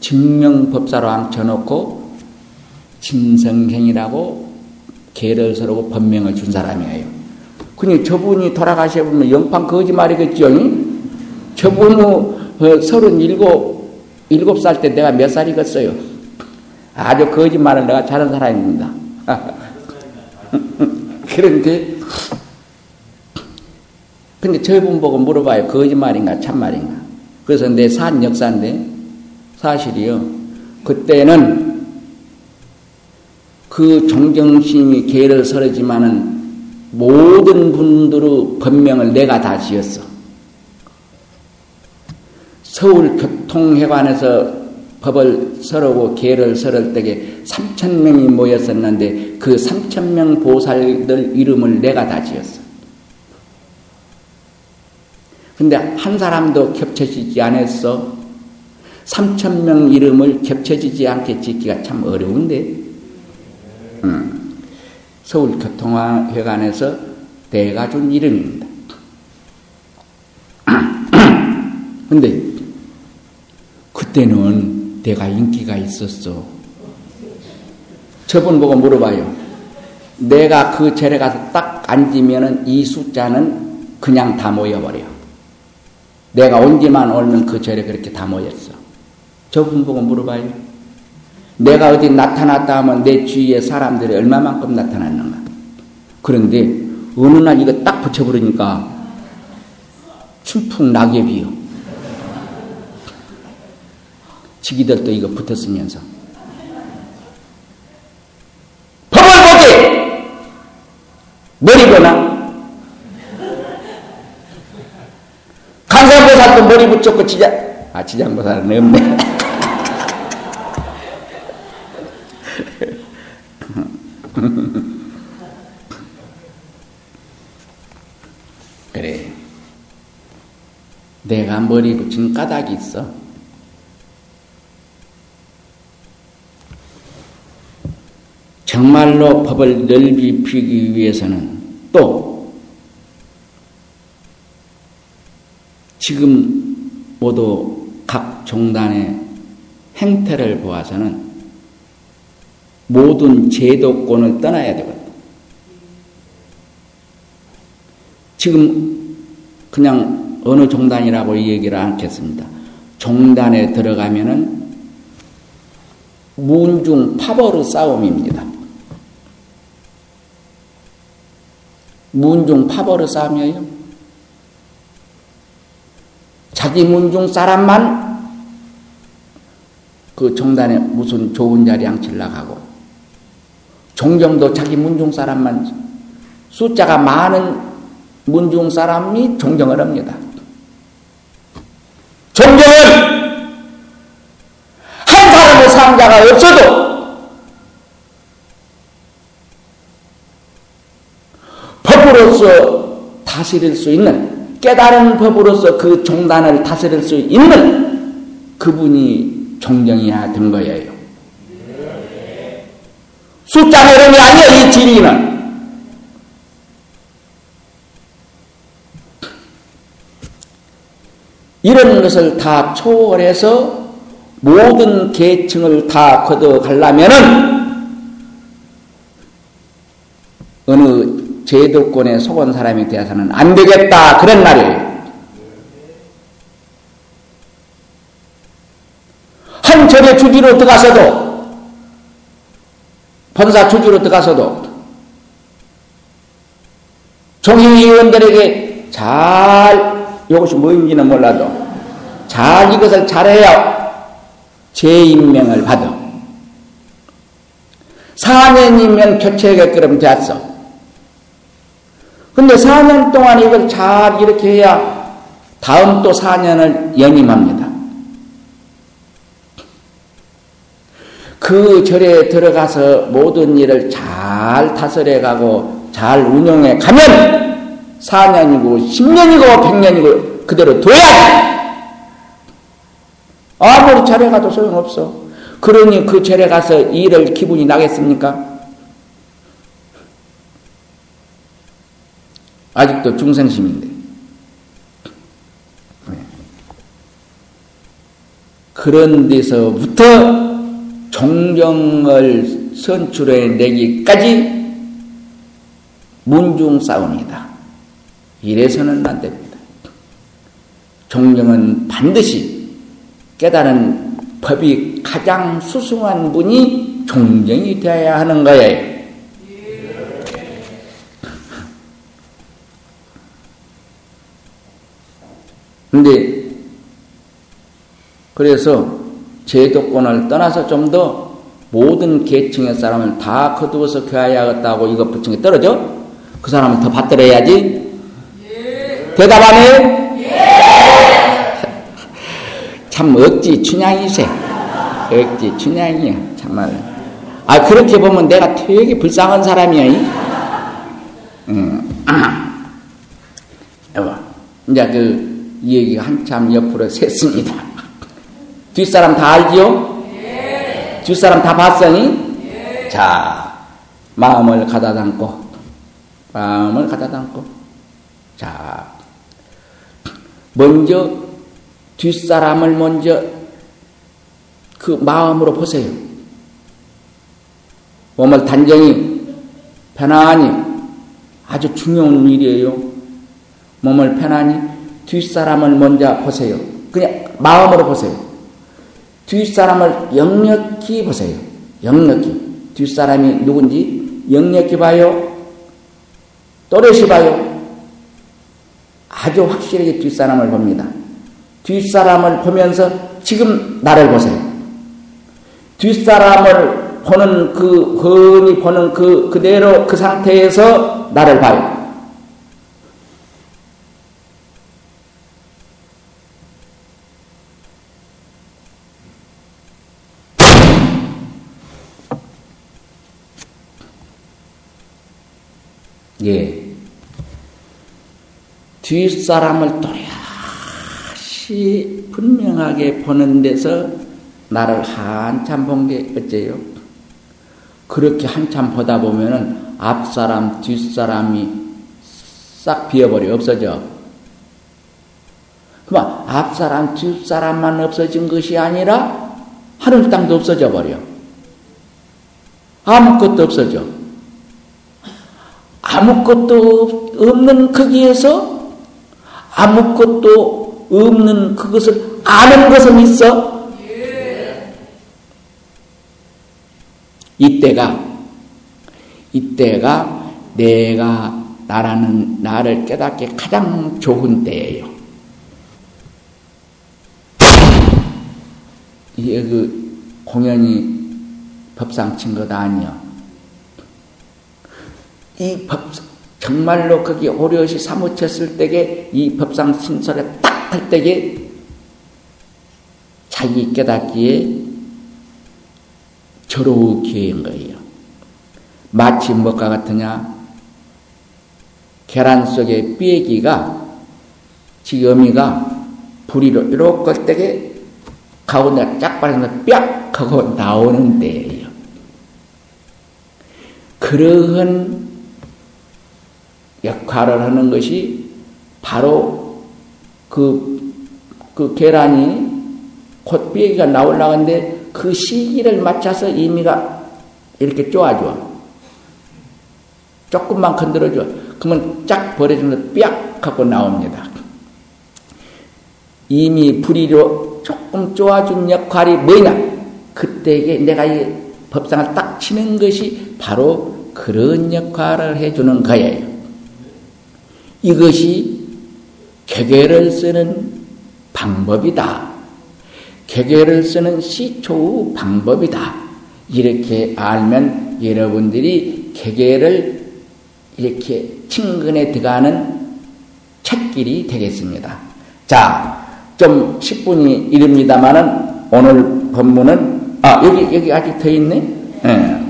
증명법사로 앉혀놓고 진성행이라고 개를 서르고 법명을 준 사람이에요. 그니 저분이 돌아가셔보면 영판 거짓말이겠죠? 저분은 서른일곱, 일곱 살 때 내가 몇 살이겠어요? 아주 거짓말을 내가 잘한 사람입니다. [laughs] 그런데, 근데 저분 보고 물어봐요. 거짓말인가, 참말인가. 그래서 내 산 역사인데, 사실이요. 그때는 그 정정심이 개를 서르지만은 모든 분들의 법명을 내가 다 지었어. 서울 교통회관에서 법을 서르고 개를 서를 때에 3천 명이 모였었는데 그 3천 명 보살들 이름을 내가 다 지었어. 근데 한 사람도 겹쳐지지 않았어. 3천 명 이름을 겹쳐지지 않게 짓기가 참 어려운데. 음. 서울교통회관에서 내가 준 이름입니다. [clears throat] 근데 그때는 내가 인기가 있었어. 저분 보고 물어봐요. 내가 그 절에 가서 딱 앉으면은 이 숫자는 그냥 다 모여버려. 내가 온지만 오면 그 절에 그렇게 다 모였어. 저분 보고 물어봐요. 내가 어디 나타났다 하면 내 주위에 사람들이 얼마만큼 나타났는가. 그런데 어느 날 이거 딱 붙여버리니까 춘풍 낙엽이요. 지기들도 이거 붙었으면서. 법을 보게! 머리 보나? 간사보살도 머리 붙였고 지장, 아, 지장보살은 없네. [laughs] 그래. 내가 머리 붙인 까닭이 있어. 정말로 법을 넓히기 위해서는 또 지금 모두 각 종단의 행태를 보아서는 모든 제도권을 떠나야 되거든. 지금 그냥 어느 종단이라고 얘기를 않겠습니다. 종단에 들어가면은 문중 파벌의 싸움입니다. 문중 파벌의 싸움이에요. 자기 문중 사람만 그 종단에 무슨 좋은 자리 앉히려고 고 종경도 자기 문중 사람만 숫자가 많은 문중 사람이 종경을 합니다. 종경은 한 사람의 상자가 없어도 법으로서 다스릴 수 있는 깨달은 법으로서 그 종단을 다스릴 수 있는 그분이 종경이야 된 거예요. 숫자 노름이 아니에요, 이 진리는. 이런 것을 다 초월해서 모든 계층을 다 걷어가려면은 어느 제도권에 속은 사람이 되어서는 안 되겠다. 그런 말이에요. 한 절에 주지로 들어가서도 본사 주주로 들어가서도 종의원들에게 잘 이것이 뭐인지는 몰라도 잘 이것을 잘해야 재임명을 받아. 4년이면 교체가 그럼 되었어. 근데 4년 동안 이걸 잘 이렇게 해야 다음 또 4년을 연임합니다. 그 절에 들어가서 모든 일을 잘 타설해 가고 잘 운영해 가면 4년이고 10년이고 100년이고 그대로 둬야 아무리 절에 가도 소용없어. 그러니 그 절에 가서 일을 기분이 나겠습니까? 아직도 중생심인데. 네. 그런 데서부터 종정을 선출해 내기까지 문중 싸움이다. 이래서는 안 됩니다. 종정은 반드시 깨달은 법이 가장 수승한 분이 종정이 되어야 하는 거예요. 근데 그래서 제도권을 떠나서 좀 더 모든 계층의 사람을 다 거두어서 교화해야겠다고 이거 부층에 떨어져? 그 사람은 더 받들어야지? 예. 대답 안 해? 예. 참 억지 춘향이세. 억지 춘향이야. 정말. 아, 그렇게 보면 내가 되게 불쌍한 사람이야. 응. [clears throat] 여보, 이제 그, 이 얘기가 한참 옆으로 샜습니다. 뒷사람 다 알지요? 예. 뒷사람 다 봤으니? 예. 자, 마음을 가다 담고, 마음을 가다 담고, 자, 먼저 뒷사람을 먼저 그 마음으로 보세요. 몸을 단정히, 편안히, 아주 중요한 일이에요. 몸을 편안히 뒷사람을 먼저 보세요. 그냥 마음으로 보세요. 뒷사람을 역력히 보세요. 역력히. 뒷사람이 누군지 역력히 봐요. 또렷이 봐요. 아주 확실하게 뒷사람을 봅니다. 뒷사람을 보면서 지금 나를 보세요. 뒷사람을 보는 그, 흔히 보는 그, 그대로 그 상태에서 나를 봐요. 예. 뒷사람을 또렷이 분명하게 보는 데서 나를 한참 본 게 어째요? 그렇게 한참 보다 보면은 앞사람, 뒷사람이 싹 비어버려, 없어져. 그만, 앞사람, 뒷사람만 없어진 것이 아니라 하늘 땅도 없어져 버려. 아무것도 없어져. 아무것도 없는 거기에서 아무것도 없는 그것을 아는 것은 있어? 이때가, 이때가 내가 나라는 나를 깨닫기 가장 좋은 때예요. 이게 그 공연이 법상 친 것 아니야. 이 법, 정말로 거기 오롯이 사무쳤을 때에 이 법상 신설에 딱 할 때에 자기 깨닫기에 저로 기회인 거예요. 마치 뭐가 같으냐? 계란 속에 삐기가 지어미가 불이로 이렇게 때게 가운데 쫙 빠져서 뿅 하고 나오는 때예요. 그러한 역할을 하는 것이 바로 그, 그 계란이 곧 비행기가 나올라가는데 그 시기를 맞춰서 이미가 이렇게 쪼아줘. 조금만 건드려줘. 그러면 쫙 버려주면서 삐약 하고 나옵니다. 이미 불이로 조금 쪼아준 역할이 뭐냐? 그때에 내가 이 법상을 딱 치는 것이 바로 그런 역할을 해주는 거예요. 이것이 개개를 쓰는 방법이다. 개개를 쓰는 시초의 방법이다. 이렇게 알면 여러분들이 개개를 이렇게 친근에 들어가는 첫길이 되겠습니다. 자, 좀 10분이 이릅니다만은 오늘 법문은 아 여기 여기 아직 더 있네. 예.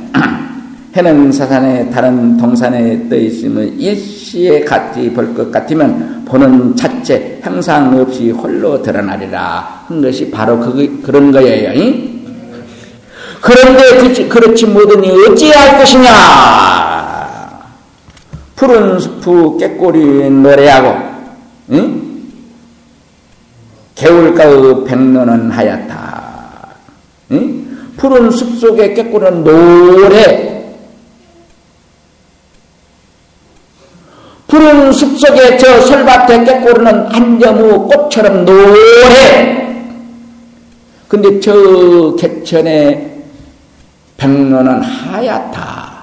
해는 사산에 다른 동산에 떠 있으면 일시에 같이 볼 것 같으면 보는 자체 형상 없이 홀로 드러나리라 한 것이 바로 그, 그런 거예요. 이? 그런데 그렇지, 그렇지 못하니 어찌할 것이냐? 푸른 숲 깨꼬리 노래하고 응? 개울가의 백로는 하얗다. 응? 푸른 숲 속에 깨꼬리는 노래 푸른 숲속에 저 설밭에 깨꼬르는 한점의 꽃처럼 노래. 근데 저 개천의 백로는 하얗다.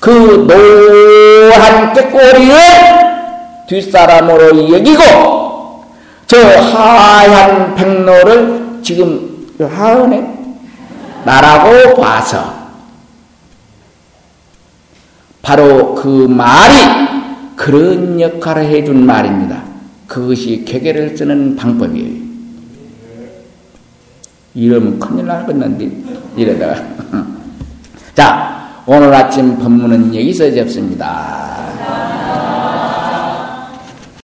그 노란 깨꼬리를 뒷사람으로 여기고 저 하얀 백로를 지금 하은에 나라고 봐서 바로 그 말이 그런 역할을 해준 말입니다. 그것이 개개를 쓰는 방법이에요. 이러면 큰일 나겠는데, 이러다가. [laughs] 자, 오늘 아침 법문은 여기서 접습니다.